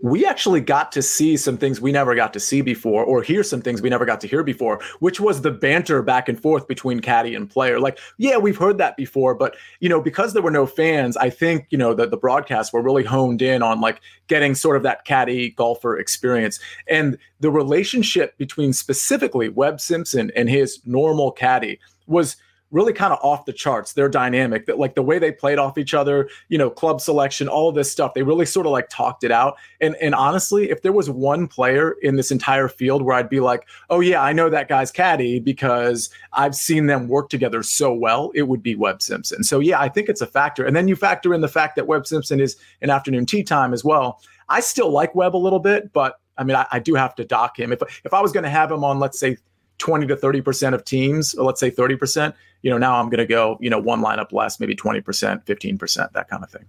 we actually got to see some things we never got to see before, or hear some things we never got to hear before, which was the banter back and forth between caddy and player. Like, yeah, we've heard that before, but you know, because there were no fans, I think you know that the broadcasts were really honed in on like getting sort of that caddy golfer experience and the relationship between specifically Webb Simpson and his normal caddy was really kind of off the charts. Their dynamic, that like the way they played off each other, you know, club selection, all this stuff. They really sort of like talked it out. And and honestly, if there was one player in this entire field where I'd be like, oh yeah, I know that guy's caddy because I've seen them work together so well, it would be Webb Simpson. So yeah, I think it's a factor. And then you factor in the fact that Webb Simpson is an afternoon tea time as well. I still like Webb a little bit, but I mean, I, I do have to dock him. If if I was going to have him on, let's say 20 to 30% of teams, or let's say 30%, you know, now I'm going to go, you know, one lineup less, maybe 20%, 15%, that kind of thing.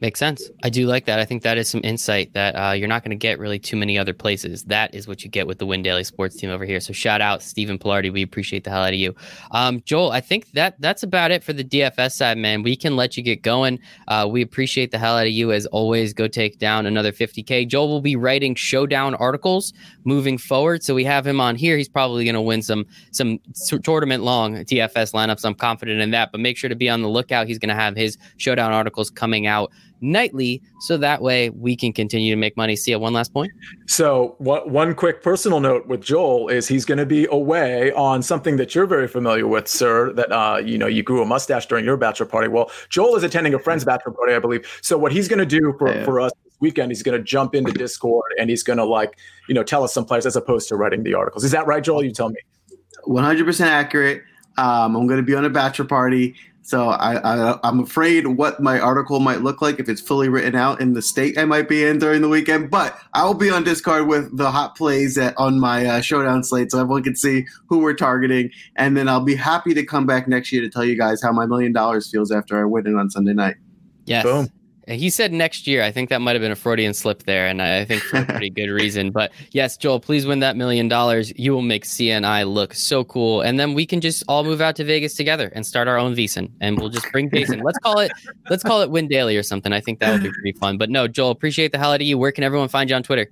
Makes sense. I do like that. I think that is some insight that uh, you're not going to get really too many other places. That is what you get with the Win Daily Sports team over here. So shout out Stephen Pilardi. We appreciate the hell out of you, um, Joel. I think that that's about it for the DFS side, man. We can let you get going. Uh, we appreciate the hell out of you as always. Go take down another 50k. Joel will be writing showdown articles moving forward, so we have him on here. He's probably going to win some some tournament long DFS lineups. I'm confident in that. But make sure to be on the lookout. He's going to have his showdown articles coming out nightly so that way we can continue to make money. See at one last point. So what, one quick personal note with Joel is he's going to be away on something that you're very familiar with, sir. That uh, you know you grew a mustache during your bachelor party. Well, Joel is attending a friend's bachelor party, I believe. So what he's going to do for, yeah. for us this weekend, he's going to jump into Discord and he's going to like you know tell us some players as opposed to writing the articles. Is that right, Joel? You tell me. 100% accurate. Um, I'm going to be on a bachelor party. So I, I I'm afraid what my article might look like if it's fully written out in the state I might be in during the weekend. But I will be on Discord with the hot plays at, on my uh, showdown slate, so everyone can see who we're targeting, and then I'll be happy to come back next year to tell you guys how my million dollars feels after I win it on Sunday night. Yes. Boom. He said next year. I think that might have been a Freudian slip there, and I think for a pretty good reason. But yes, Joel, please win that million dollars. You will make CNI look so cool, and then we can just all move out to Vegas together and start our own VSiN, and we'll just bring Jason. let's call it, let's call it Win Daily or something. I think that would be pretty fun. But no, Joel, appreciate the hell of you. Where can everyone find you on Twitter?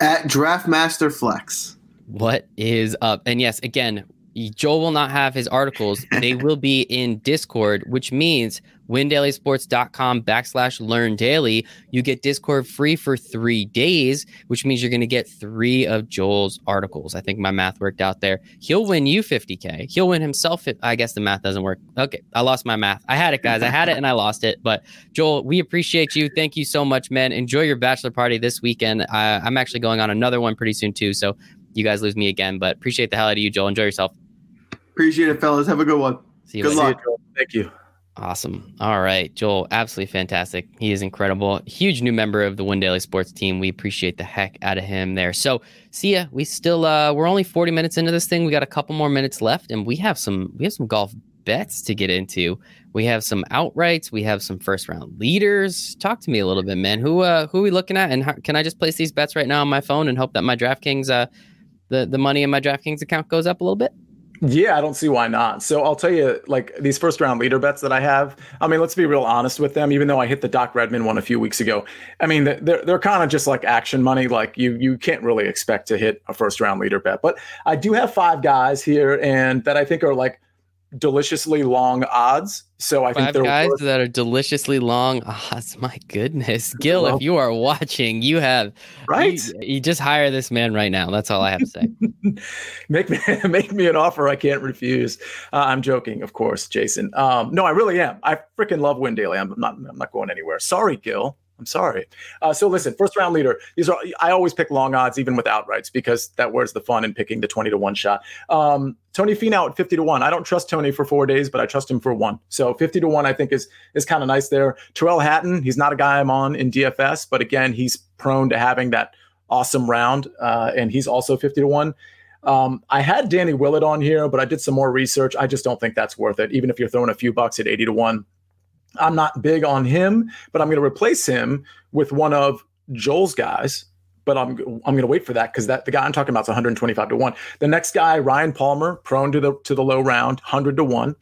At Draftmaster Flex. What is up? And yes, again, Joel will not have his articles. They will be in Discord, which means windailysports.com backslash learn daily. You get Discord free for three days, which means you're going to get three of Joel's articles. I think my math worked out there. He'll win you 50K. He'll win himself. I guess the math doesn't work. Okay. I lost my math. I had it, guys. I had it and I lost it. But Joel, we appreciate you. Thank you so much, man. Enjoy your bachelor party this weekend. I'm actually going on another one pretty soon, too. So you guys lose me again, but appreciate the hell out of you, Joel. Enjoy yourself. Appreciate it, fellas. Have a good one. See you good later. luck. Thank you. Awesome. All right, Joel, absolutely fantastic. He is incredible. Huge new member of the Win Daily Sports team. We appreciate the heck out of him there. So, see ya. We still uh we're only 40 minutes into this thing. We got a couple more minutes left and we have some we have some golf bets to get into. We have some outrights, we have some first round leaders. Talk to me a little bit, man. Who uh who are we looking at and how, can I just place these bets right now on my phone and hope that my DraftKings uh the the money in my DraftKings account goes up a little bit? Yeah, I don't see why not. So I'll tell you, like these first round leader bets that I have. I mean, let's be real honest with them. Even though I hit the Doc Redman one a few weeks ago, I mean, they're they're kind of just like action money. Like you you can't really expect to hit a first round leader bet. But I do have five guys here, and that I think are like deliciously long odds. So I Five think guys worth- that are deliciously long odds. My goodness, Gill, well, if you are watching, you have right. You, you, just hire this man right now. That's all I have to say. make me make me an offer I can't refuse. Uh, I'm joking, of course, Jason. Um, no, I really am. I freaking love Win Daily. I'm not. I'm not going anywhere. Sorry, Gill. I'm sorry. Uh, so listen, first round leader. These are I always pick long odds even with outrights because that where's the fun in picking the 20 to one shot. Um, Tony Finau at 50 to one. I don't trust Tony for four days, but I trust him for one. So 50 to one, I think is is kind of nice there. Tyrrell Hatton, he's not a guy I'm on in DFS, but again, he's prone to having that awesome round, uh, and he's also 50 to one. Um, I had Danny Willett on here, but I did some more research. I just don't think that's worth it. Even if you're throwing a few bucks at 80 to one, I'm not big on him, but I'm going to replace him with one of Joel's guys. But I'm I'm going to wait for that because that the guy I'm talking about is 125 to one. The next guy, Ryan Palmer, prone to the to the low round, 100 to one.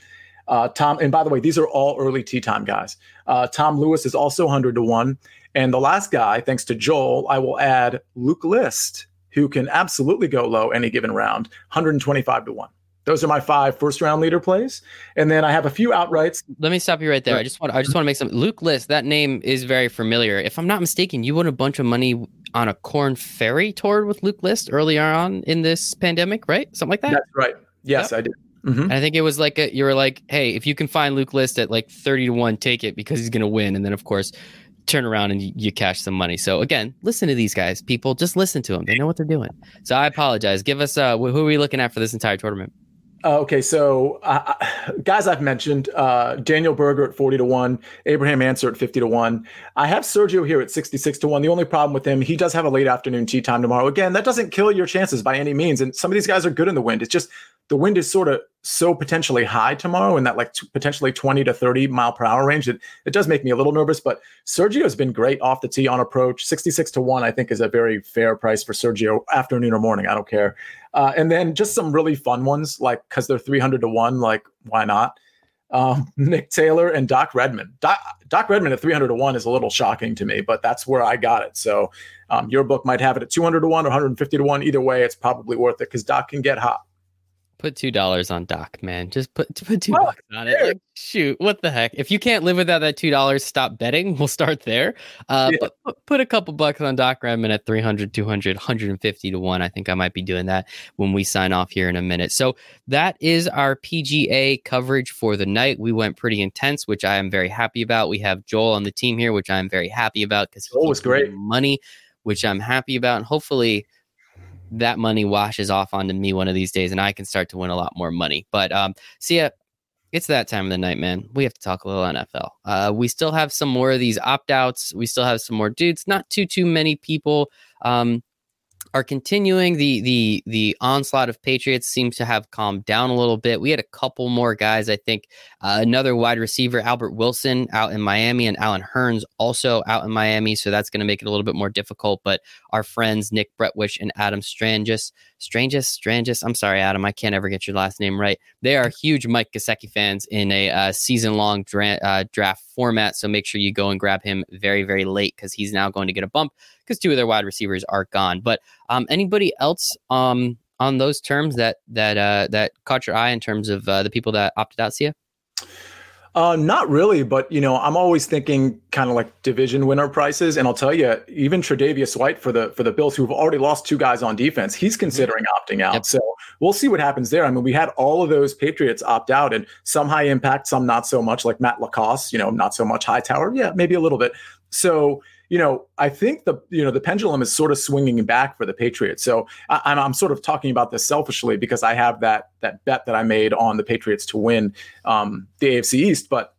Uh, Tom, and by the way, these are all early tea time guys. Uh, Tom Lewis is also 100 to one. And the last guy, thanks to Joel, I will add Luke List, who can absolutely go low any given round, 125 to one. Those are my five first round leader plays, and then I have a few outrights. Let me stop you right there. I just want I just want to make some Luke List. That name is very familiar. If I'm not mistaken, you won a bunch of money on a Korn Ferry tour with Luke List earlier on in this pandemic, right? Something like that. That's right. Yes, yep. I did. Mhm. And I think it was like a, you were like, hey, if you can find Luke List at like 30 to 1, take it because he's going to win. And then, of course, turn around and you, you cash some money. So, again, listen to these guys, people. Just listen to them. They know what they're doing. So, I apologize. Give us, uh, who are we looking at for this entire tournament? Uh, okay, so uh, guys I've mentioned uh, Daniel Berger at 40 to 1, Abraham Ancer at 50 to 1. I have Sergio here at 66 to 1. The only problem with him, he does have a late afternoon tea time tomorrow. Again, that doesn't kill your chances by any means. And some of these guys are good in the wind. It's just the wind is sort of so potentially high tomorrow in that like t- potentially 20 to 30 mile per hour range. It, it does make me a little nervous, but Sergio has been great off the tee on approach. 66 to 1, I think, is a very fair price for Sergio, afternoon or morning. I don't care. Uh, and then just some really fun ones, like because they're 300 to 1, like why not? Um, Nick Taylor and Doc Redman. Doc, Doc at 300 to 1 is a little shocking to me, but that's where I got it. So um, your book might have it at 200 to 1 or 150 to 1. Either way, it's probably worth it because Doc can get hot. Put two dollars on Doc, man. Just put put two Oh, bucks on it. Like, shoot, what the heck? If you can't live without that two dollars, stop betting. We'll start there. Uh, Yeah. but put, a couple bucks on Doc Redman at 300, 200, 150 to one. I think I might be doing that when we sign off here in a minute. So that is our PGA coverage for the night. We went pretty intense, which I am very happy about. We have Joel on the team here, which I'm very happy about because he was great. money, which I'm happy about, and hopefully that money washes off onto me one of these days and I can start to win a lot more money. But um see ya. It's that time of the night, man. We have to talk a little NFL. Uh, we still have some more of these opt outs. We still have some more dudes. Not too too many people um, are continuing. The the the onslaught of Patriots seems to have calmed down a little bit. We had a couple more guys. I think uh, another wide receiver, Albert Wilson, out in Miami, and Allen Hurns also out in Miami. So that's going to make it a little bit more difficult. But our friends Nick Bretwish and Adam Strangis, Strangis, Strangis. I'm sorry, Adam. I can't ever get your last name right. They are huge Mike Gesicki fans in a uh, season long dra- uh, draft format. So make sure you go and grab him very, very late because he's now going to get a bump because two of their wide receivers are gone. But um, anybody else um, on those terms that that uh, that caught your eye in terms of uh, the people that opted out? Sia? Uh, not really, but you know, I'm always thinking kind of like division winner prices, and I'll tell you, even Tre'Davious White for the for the Bills, who've already lost two guys on defense, he's considering opting out. Yep. So we'll see what happens there. I mean, we had all of those Patriots opt out, and some high impact, some not so much, like Matt LaCosse. You know, not so much Hightower, yeah, maybe a little bit. So you know, I think the you know the pendulum is sort of swinging back for the Patriots. So I, I'm I'm sort of talking about this selfishly because I have that that bet that I made on the Patriots to win um, the AFC East. But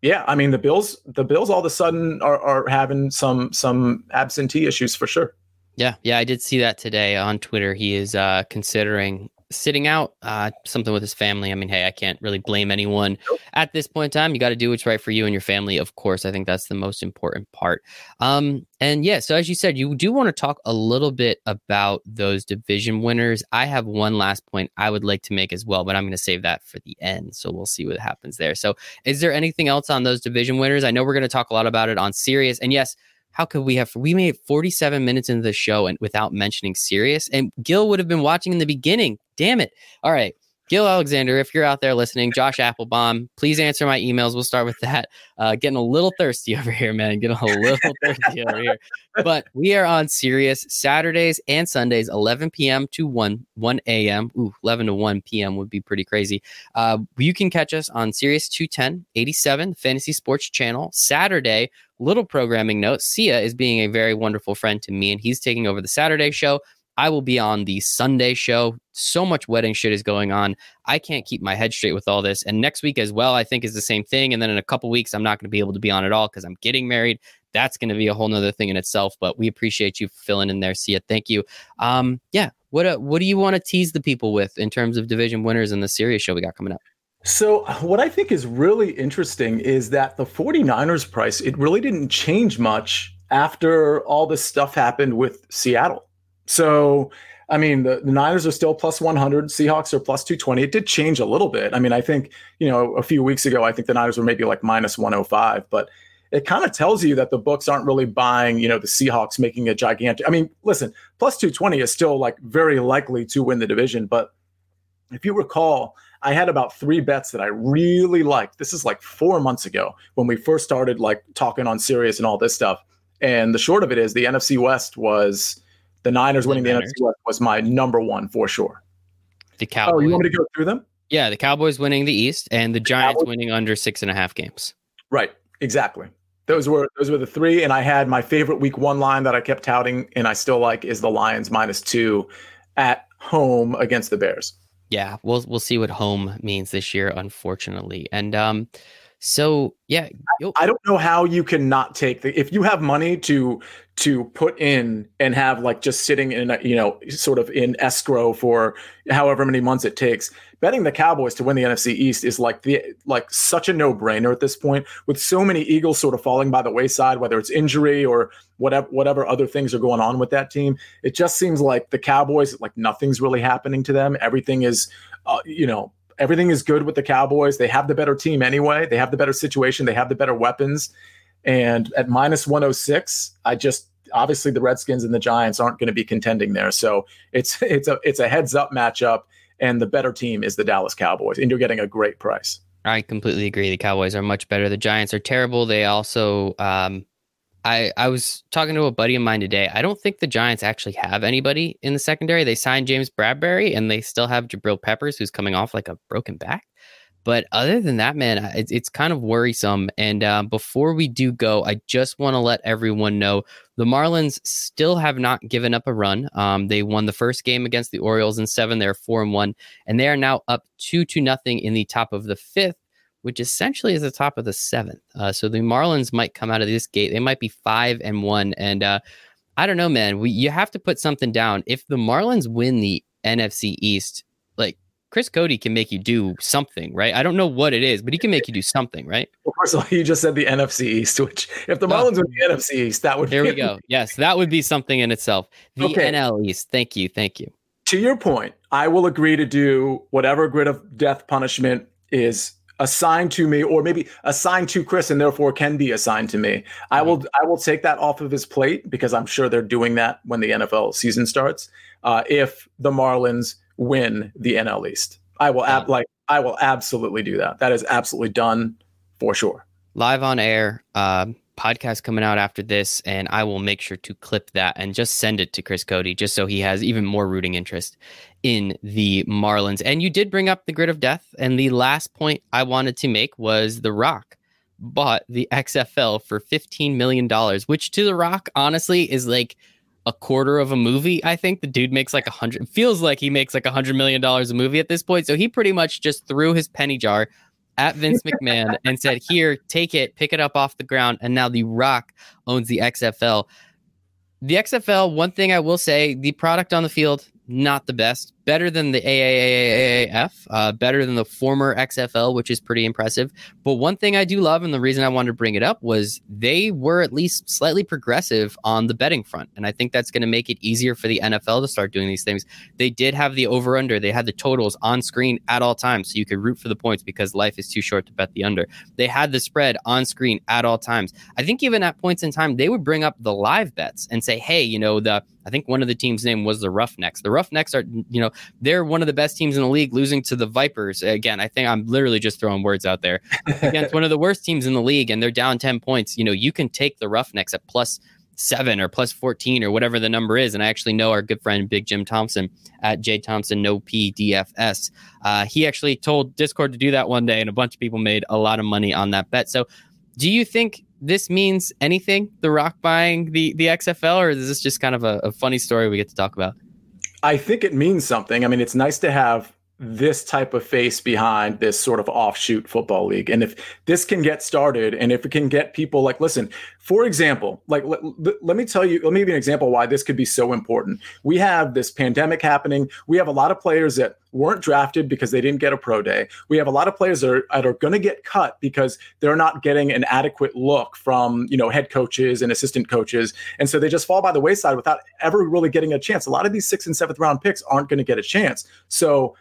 yeah, I mean the Bills the Bills all of a sudden are, are having some some absentee issues for sure. Yeah, yeah, I did see that today on Twitter. He is uh, considering sitting out uh, something with his family. I mean, hey, I can't really blame anyone at this point in time. You got to do what's right for you and your family, of course. I think that's the most important part. Um, and yeah, so as you said, you do want to talk a little bit about those division winners. I have one last point I would like to make as well, but I'm going to save that for the end. So we'll see what happens there. So, is there anything else on those division winners? I know we're going to talk a lot about it on Sirius, and yes how could we have we made 47 minutes into the show and without mentioning Sirius and Gill would have been watching in the beginning. Damn it. All right. Gill Alexander, if you're out there listening, Josh Appelbaum, please answer my emails. We'll start with that. Uh, getting a little thirsty over here, man. Getting a little thirsty over here. But we are on Sirius Saturdays and Sundays, 11 p.m. to 1 1 a.m. Ooh, 11 to 1 p.m. would be pretty crazy. Uh, you can catch us on Sirius 210 87 Fantasy Sports Channel Saturday little programming note Sia is being a very wonderful friend to me, and he's taking over the Saturday show. I will be on the Sunday show. So much wedding shit is going on. I can't keep my head straight with all this. And next week as well, I think is the same thing. And then in a couple weeks, I'm not going to be able to be on at all because I'm getting married. That's going to be a whole nother thing in itself. But we appreciate you filling in there, Sia. Thank you. Um, yeah. What uh, what do you want to tease the people with in terms of division winners in the Sirius show we got coming up? So, what I think is really interesting is that the 49ers price, it really didn't change much after all this stuff happened with Seattle. So, I mean, the, the Niners are still plus 100, Seahawks are plus 220. It did change a little bit. I mean, I think, you know, a few weeks ago, I think the Niners were maybe like minus 105, but it kind of tells you that the books aren't really buying, you know, the Seahawks making a gigantic. I mean, listen, plus 220 is still like very likely to win the division, but if you recall, I had about three bets that I really liked. This is like four months ago when we first started like talking on Sirius and all this stuff. And the short of it is the NFC West was the Niners winning the. NFC West was my number one for sure. The Cowboys. Oh, you want me to go through them? Yeah, the Cowboys winning the East and the Giants Cowboys. winning under six and a half games. Right. Exactly. Those were those were the three, and I had my favorite week one line that I kept touting, and I still like is the Lions minus two at home against the Bears. Yeah, we'll we'll see what home means this year, unfortunately. And um, so yeah, I don't know how you can not take the if you have money to to put in and have like just sitting in a, you know sort of in escrow for however many months it takes. Betting the Cowboys to win the NFC East is like the like such a no brainer at this point. With so many Eagles sort of falling by the wayside, whether it's injury or whatever whatever other things are going on with that team, it just seems like the Cowboys like nothing's really happening to them. Everything is uh, you know everything is good with the Cowboys. They have the better team anyway. They have the better situation. They have the better weapons. And at minus 106, I just obviously the Redskins and the Giants aren't going to be contending there. So it's it's a it's a heads up matchup, and the better team is the Dallas Cowboys, and you're getting a great price. I completely agree. The Cowboys are much better. The Giants are terrible. They also um, I I was talking to a buddy of mine today. I don't think the Giants actually have anybody in the secondary. They signed James Bradberry and they still have Jabril Peppers, who's coming off like a broken back. But other than that, man, it's, it's kind of worrisome. And uh, before we do go, I just want to let everyone know the Marlins still have not given up a run. Um, they won the first game against the Orioles in seven. They're four and one, and they are now up two to nothing in the top of the fifth which essentially is the top of the seventh. Uh, so the Marlins might come out of this gate. They might be five and one. And uh, I don't know, man. We you have to put something down. If the Marlins win the NFC East, like Chris Cody can make you do something, right? I don't know what it is, but he can make you do something, right? Well, first of all, you just said the NFC East, which if the Marlins oh. win the NFC East, that would there we go. Yes, that would be something in itself. The okay. NL East. Thank you, thank you. To your point, I will agree to do whatever grid of death punishment is assigned to me or maybe assigned to Chris and therefore can be assigned to me. I will I will take that off of his plate because I'm sure they're doing that when the NFL season starts. Uh, if the Marlins win the NL East, I will ab- like I will absolutely do that. That is absolutely done for sure. Live on air. Uh, podcast coming out after this, and I will make sure to clip that and just send it to Chris Cody, just so he has even more rooting interest in the Marlins. And you did bring up the grid of death. And the last point I wanted to make was The Rock bought the XFL for $15 million, which to The Rock, honestly, is like a quarter of a movie. I think the dude makes like a hundred, feels like he makes like a hundred million dollars a movie at this point. So he pretty much just threw his penny jar at Vince McMahon and said, Here, take it, pick it up off the ground. And now The Rock owns the XFL. The XFL, one thing I will say, the product on the field, not the best. Better than the AAAF, uh, better than the former XFL, which is pretty impressive. But one thing I do love, and the reason I wanted to bring it up was they were at least slightly progressive on the betting front. And I think that's going to make it easier for the NFL to start doing these things. They did have the over under, they had the totals on screen at all times. So you could root for the points because life is too short to bet the under. They had the spread on screen at all times. I think even at points in time, they would bring up the live bets and say, hey, you know, the I think one of the teams' name was the Roughnecks. The Roughnecks are, you know, they're one of the best teams in the league, losing to the Vipers. Again, I think I'm literally just throwing words out there against one of the worst teams in the league, and they're down 10 points. You know, you can take the Roughnecks at plus seven or plus 14 or whatever the number is. And I actually know our good friend, Big Jim Thompson at J Thompson No PDFS. Uh, he actually told Discord to do that one day, and a bunch of people made a lot of money on that bet. So, do you think this means anything? The Rock buying the the XFL, or is this just kind of a, a funny story we get to talk about? I think it means something. I mean, it's nice to have this type of face behind this sort of offshoot football league. And if this can get started and if it can get people like, listen, for example, like let, let me tell you, let me give you an example why this could be so important. We have this pandemic happening. We have a lot of players that weren't drafted because they didn't get a pro day. We have a lot of players that are, that are going to get cut because they're not getting an adequate look from, you know, head coaches and assistant coaches. And so they just fall by the wayside without ever really getting a chance. A lot of these sixth and seventh round picks aren't going to get a chance. So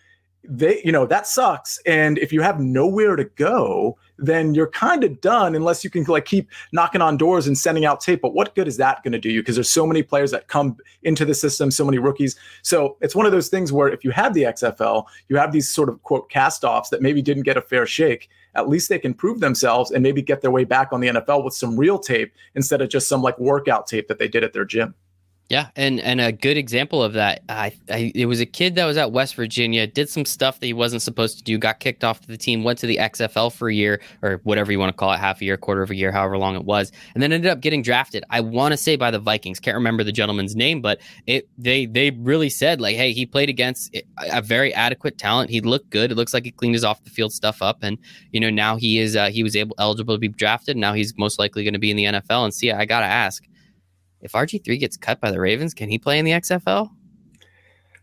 they you know that sucks. And if you have nowhere to go then you're kind of done unless you can like keep knocking on doors and sending out tape. But what good is that going to do you? Because there's so many players that come into the system so many rookies. So it's one of those things where if you have the xfl you have these sort of quote cast offs that maybe didn't get a fair shake at least they can prove themselves and maybe get their way back on the nfl with some real tape instead of just some like workout tape that they did at their gym Yeah, and and a good example of that, I, I it was a kid that was at West Virginia, did some stuff that he wasn't supposed to do, got kicked off the team, went to the XFL for a year or whatever you want to call it, half a year, quarter of a year, however long it was, and then ended up getting drafted. I want to say by the Vikings, can't remember the gentleman's name, but it they they really said like, hey, he played against a very adequate talent. He looked good. It looks like he cleaned his off the field stuff up, and you know now he is uh, he was able eligible to be drafted. Now he's most likely going to be in the NFL. And see, I gotta ask if RG3 gets cut by the Ravens, can he play in the XFL?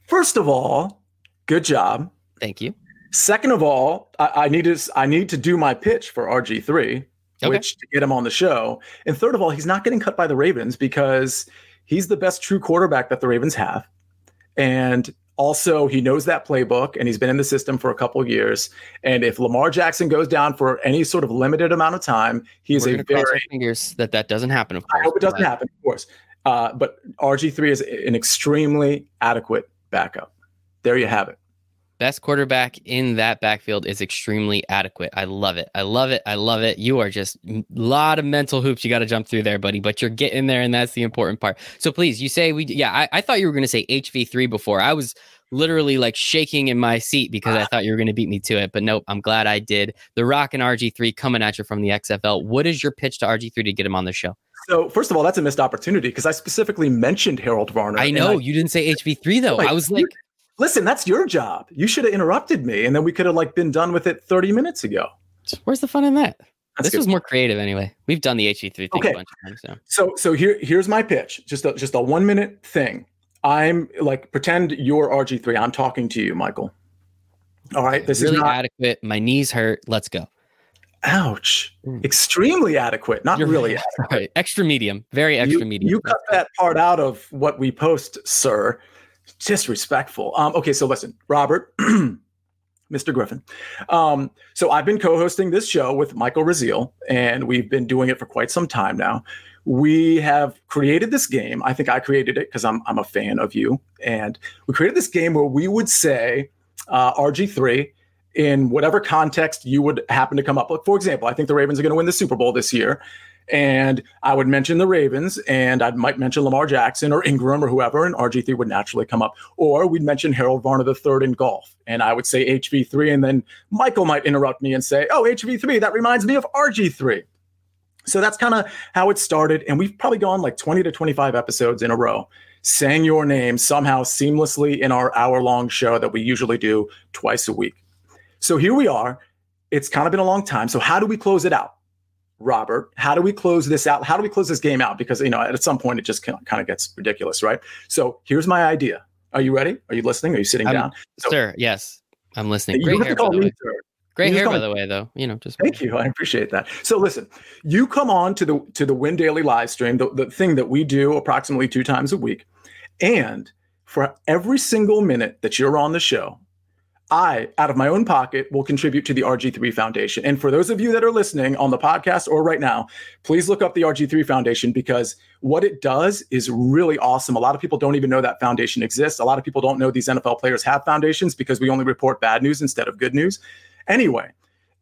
First of all, good job. Thank you. Second of all, I, I need to I need to do my pitch for RG3, okay. which to get him on the show. And third of all, he's not getting cut by the Ravens because he's the best true quarterback that the Ravens have. And also he knows that playbook and he's been in the system for a couple of years. And if lamar jackson goes down for any sort of limited amount of time he's a very fingers that that doesn't happen of course i hope it doesn't but. happen of course. Uh, but rg3 is an extremely adequate backup. There you have it best quarterback in that backfield is extremely adequate. I love it. I love it. I love it. You are just a lot of mental hoops you got to jump through there, buddy, but you're getting there, and that's the important part. So please, you say we, yeah, I, I thought you were going to say HV3 before. I was literally like shaking in my seat because I ah. thought you were going to beat me to it, but nope, I'm glad I did. The Rock and RG3 coming at you from the XFL. What is your pitch to RG3 to get him on the show? So first of all, that's a missed opportunity because I specifically mentioned Harold Varner. I know I, you didn't say HV3 though. I was like, listen, that's your job. You should have interrupted me, and then we could have like been done with it 30 minutes ago. Where's the fun in that? That's this good. was more creative anyway. We've done the HV3 thing okay. a bunch of times. So. so so here here's my pitch. Just a just a one minute thing. I'm like pretend you're RG3. I'm talking to you, Michael. All right. This really is not adequate. My knees hurt. Let's go. Ouch. Mm. Extremely adequate. Not You're really adequate. Right. Extra medium. Very extra you, medium. You cut that part out of what we post, sir disrespectful. Um, okay, so listen, Robert, Mr. Griffin. Um, so I've been co-hosting this show with Michael Raziel, and we've been doing it for quite some time now. We have created this game. I think I created it because I'm I'm a fan of you, and we created this game where we would say uh, RG3 in whatever context you would happen to come up with. For example, I think the Ravens are going to win the Super Bowl this year and I would mention the Ravens, and I might mention Lamar Jackson or Ingram or whoever, and RG3 would naturally come up. Or we'd mention Harold Varner third in golf, and I would say HV3, and then Michael might interrupt me and say, "Oh, HV3, that reminds me of RG3." So that's kind of how it started, and we've probably gone like 20 to 25 episodes in a row, saying your name somehow seamlessly in our hour-long show that we usually do twice a week. So here we are. It's kind of been a long time. So how do we close it out? Robert, how do we close this out? How do we close this game out? Because you know, at some point, it just kind of gets ridiculous, right? So here's my idea. Are you ready? Are you listening? Are you sitting I'm, down, so, sir? Yes, I'm listening. Great hair, by the way. Great hair, by the way, though. You know, just thank you. I appreciate that. So listen, you come on to the to the Win Daily live stream, the, the thing that we do approximately two times a week, and for every single minute that you're on the show, I, out of my own pocket, will contribute to the RG3 Foundation. And for those of you that are listening on the podcast or right now, please look up the RG3 Foundation because what it does is really awesome. A lot of people don't even know that foundation exists. A lot of people don't know these NFL players have foundations because we only report bad news instead of good news. Anyway,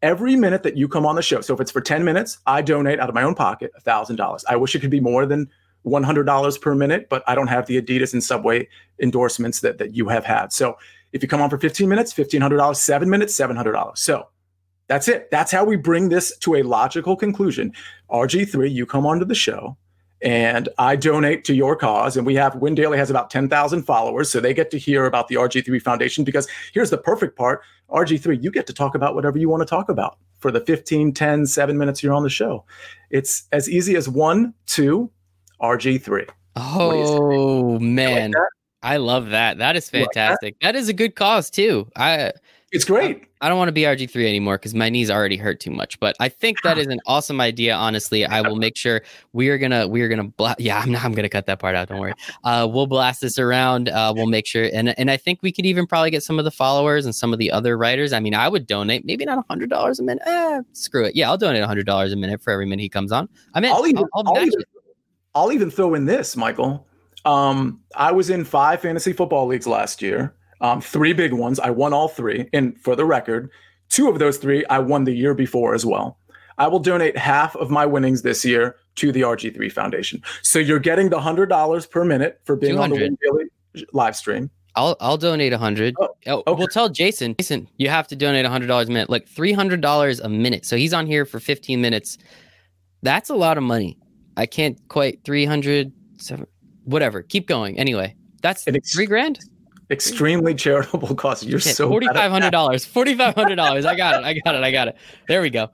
every minute that you come on the show, so if it's for 10 minutes, I donate out of my own pocket $1,000. I wish it could be more than $100 per minute, but I don't have the Adidas and Subway endorsements that, that you have had. So if you come on for 15 minutes, $1,500, seven minutes, $700. So that's it. That's how we bring this to a logical conclusion. RG3, you come onto the show and I donate to your cause. And we have Win Daily has about 10,000 followers. So they get to hear about the RG3 Foundation because here's the perfect part RG3, you get to talk about whatever you want to talk about for the 15, 10, seven minutes you're on the show. It's as easy as one, two, RG3. Oh, man. Like I love that. That is fantastic. That is a good cause too. I it's great. I, I don't want to be RG3 anymore because my knees already hurt too much. But I think that is an awesome idea. Honestly, I will make sure we are gonna we are gonna bla- yeah I'm not, I'm gonna cut that part out. Don't worry. Uh, we'll blast this around. Uh, we'll make sure and and I think we could even probably get some of the followers and some of the other writers. I mean, I would donate maybe not a hundred dollars a minute. Eh, screw it. Yeah, I'll donate a hundred dollars a minute for every minute he comes on. I mean, I'll I'll, I'll, I'll even, I'll even throw in this, Michael. Um, I was in five fantasy football leagues last year, um, three big ones. I won all three. And for the record, two of those three I won the year before as well. I will donate half of my winnings this year to the RG3 Foundation. So you're getting the hundred dollars per minute for being on the Daily live stream. I'll I'll donate a hundred. Oh, Oh, okay. We'll tell Jason. Jason, you have to donate a hundred dollars a minute, like three hundred dollars a minute. So he's on here for fifteen minutes. That's a lot of money. I can't quite three hundred seven. Whatever. Keep going. Anyway, that's it's- three grand. Extremely charitable cause. You're so forty five hundred dollars. Forty five hundred dollars. I got it. I got it. I got it. There we go.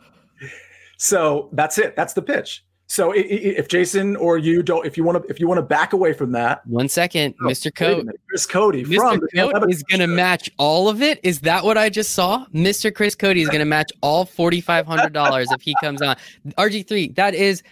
So that's it. That's the pitch. So if Jason or you don't, if you want to, if you want to back away from that, One second, Oh, Mr. wait a Code. minute. Chris Cody Mr. from the is going to match all of it. Is that what I just saw? Mr. Chris Cody is going to match all forty five hundred dollars if he comes on. RG three. That is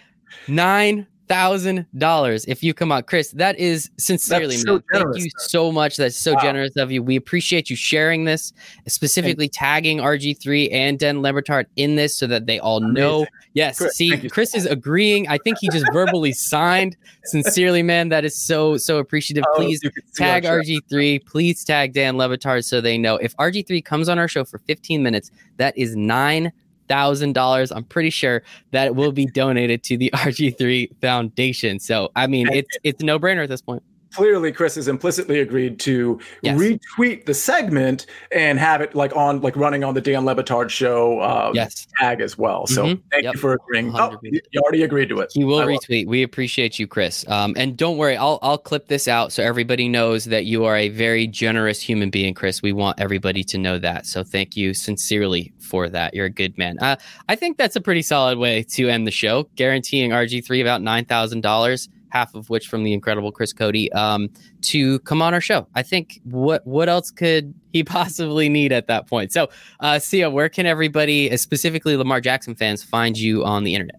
nine thousand dollars if you come on, Chris. That is sincerely, so man. Thank you so much. That's so Wow. generous of you. We appreciate you sharing this, specifically tagging RG three and Dan Le Batard in this so that they all know. Yes. Chris, See, thank you so Chris is agreeing. I think he just verbally signed. Sincerely, man. That is so so appreciative. Oh, Please you can see our tag. RG3. Please tag Dan Le Batard so they know. If RG3 comes on our show for 15 minutes, that is nine thousand dollars. I'm pretty sure that will be donated to the RG3 Foundation. So I mean, it's it's a no brainer at this point. Clearly, Chris has implicitly agreed to Yes. retweet the segment and have it like on, like running on the Dan Le Batard show uh, Yes, tag as well. So Mhm. thank Yep. you for agreeing. Oh, 100%. you you already agreed to it. he will I retweet. We appreciate you, Chris. Um, and don't worry, I'll I'll clip this out so everybody knows that you are a very generous human being, Chris. We want everybody to know that. So thank you sincerely for that. You're a good man. Uh, I think that's a pretty solid way to end the show, guaranteeing RG3 about nine thousand dollars, half of which from the incredible Chris Cody, um, to come on our show. I think what what else could he possibly need at that point? So, uh, Sia, where can everybody, uh, specifically Lamar Jackson fans, find you on the internet?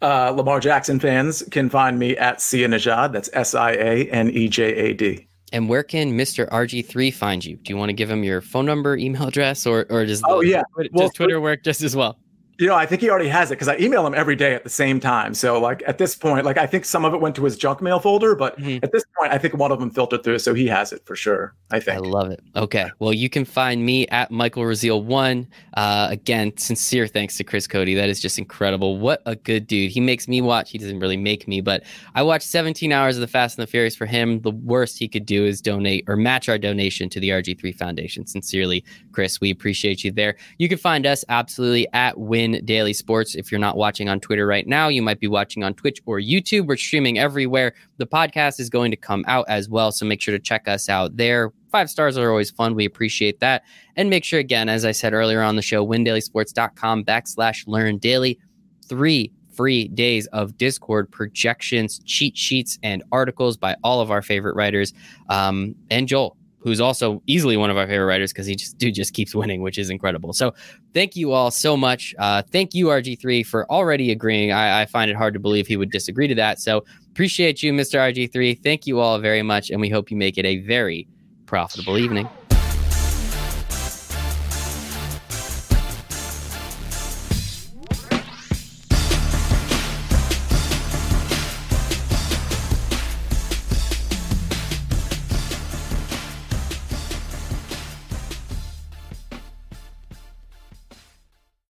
Uh, Lamar Jackson fans can find me at Sia Nejad. That's S I A N E J A D. And where can Mr. RG3 find you? Do you want to give him your phone number, email address, or or does Oh, the- yeah. Well, does Twitter work just as well? You know, I think he already has it because I email him every day at the same time. So, like at this point, like I think some of it went to his junk mail folder, but Mhm. at this point, I think one of them filtered through, so he has it for sure. I think. I love it. Okay. Well, you can find me at Michael Raziel one. Uh, again, sincere thanks to Chris Cody. That is just incredible. What a good dude. He makes me watch. He doesn't really make me, but I watched 17 hours of the Fast and the Furious for him. The worst he could do is donate or match our donation to the RG3 Foundation. Sincerely, Chris, we appreciate you there. You can find us absolutely at Win Daily Sports. If you're not watching on Twitter right now, you might be watching on Twitch or YouTube. We're streaming everywhere. The podcast is going to come out as well, so make sure to check us out there. Five stars are always fun. We appreciate that. And make sure, again, as I said earlier on the show, windailysports.com backslash learn daily. Three free days of Discord projections, cheat sheets, and articles by all of our favorite writers. Um, and Joel, who's also easily one of our favorite writers because he just dude just keeps winning, which is incredible. So thank you all so much. Uh, thank you, RG3, for already agreeing. I, I find it hard to believe he would disagree to that. So appreciate you, Mr. RG3. Thank you all very much, and we hope you make it a very profitable evening.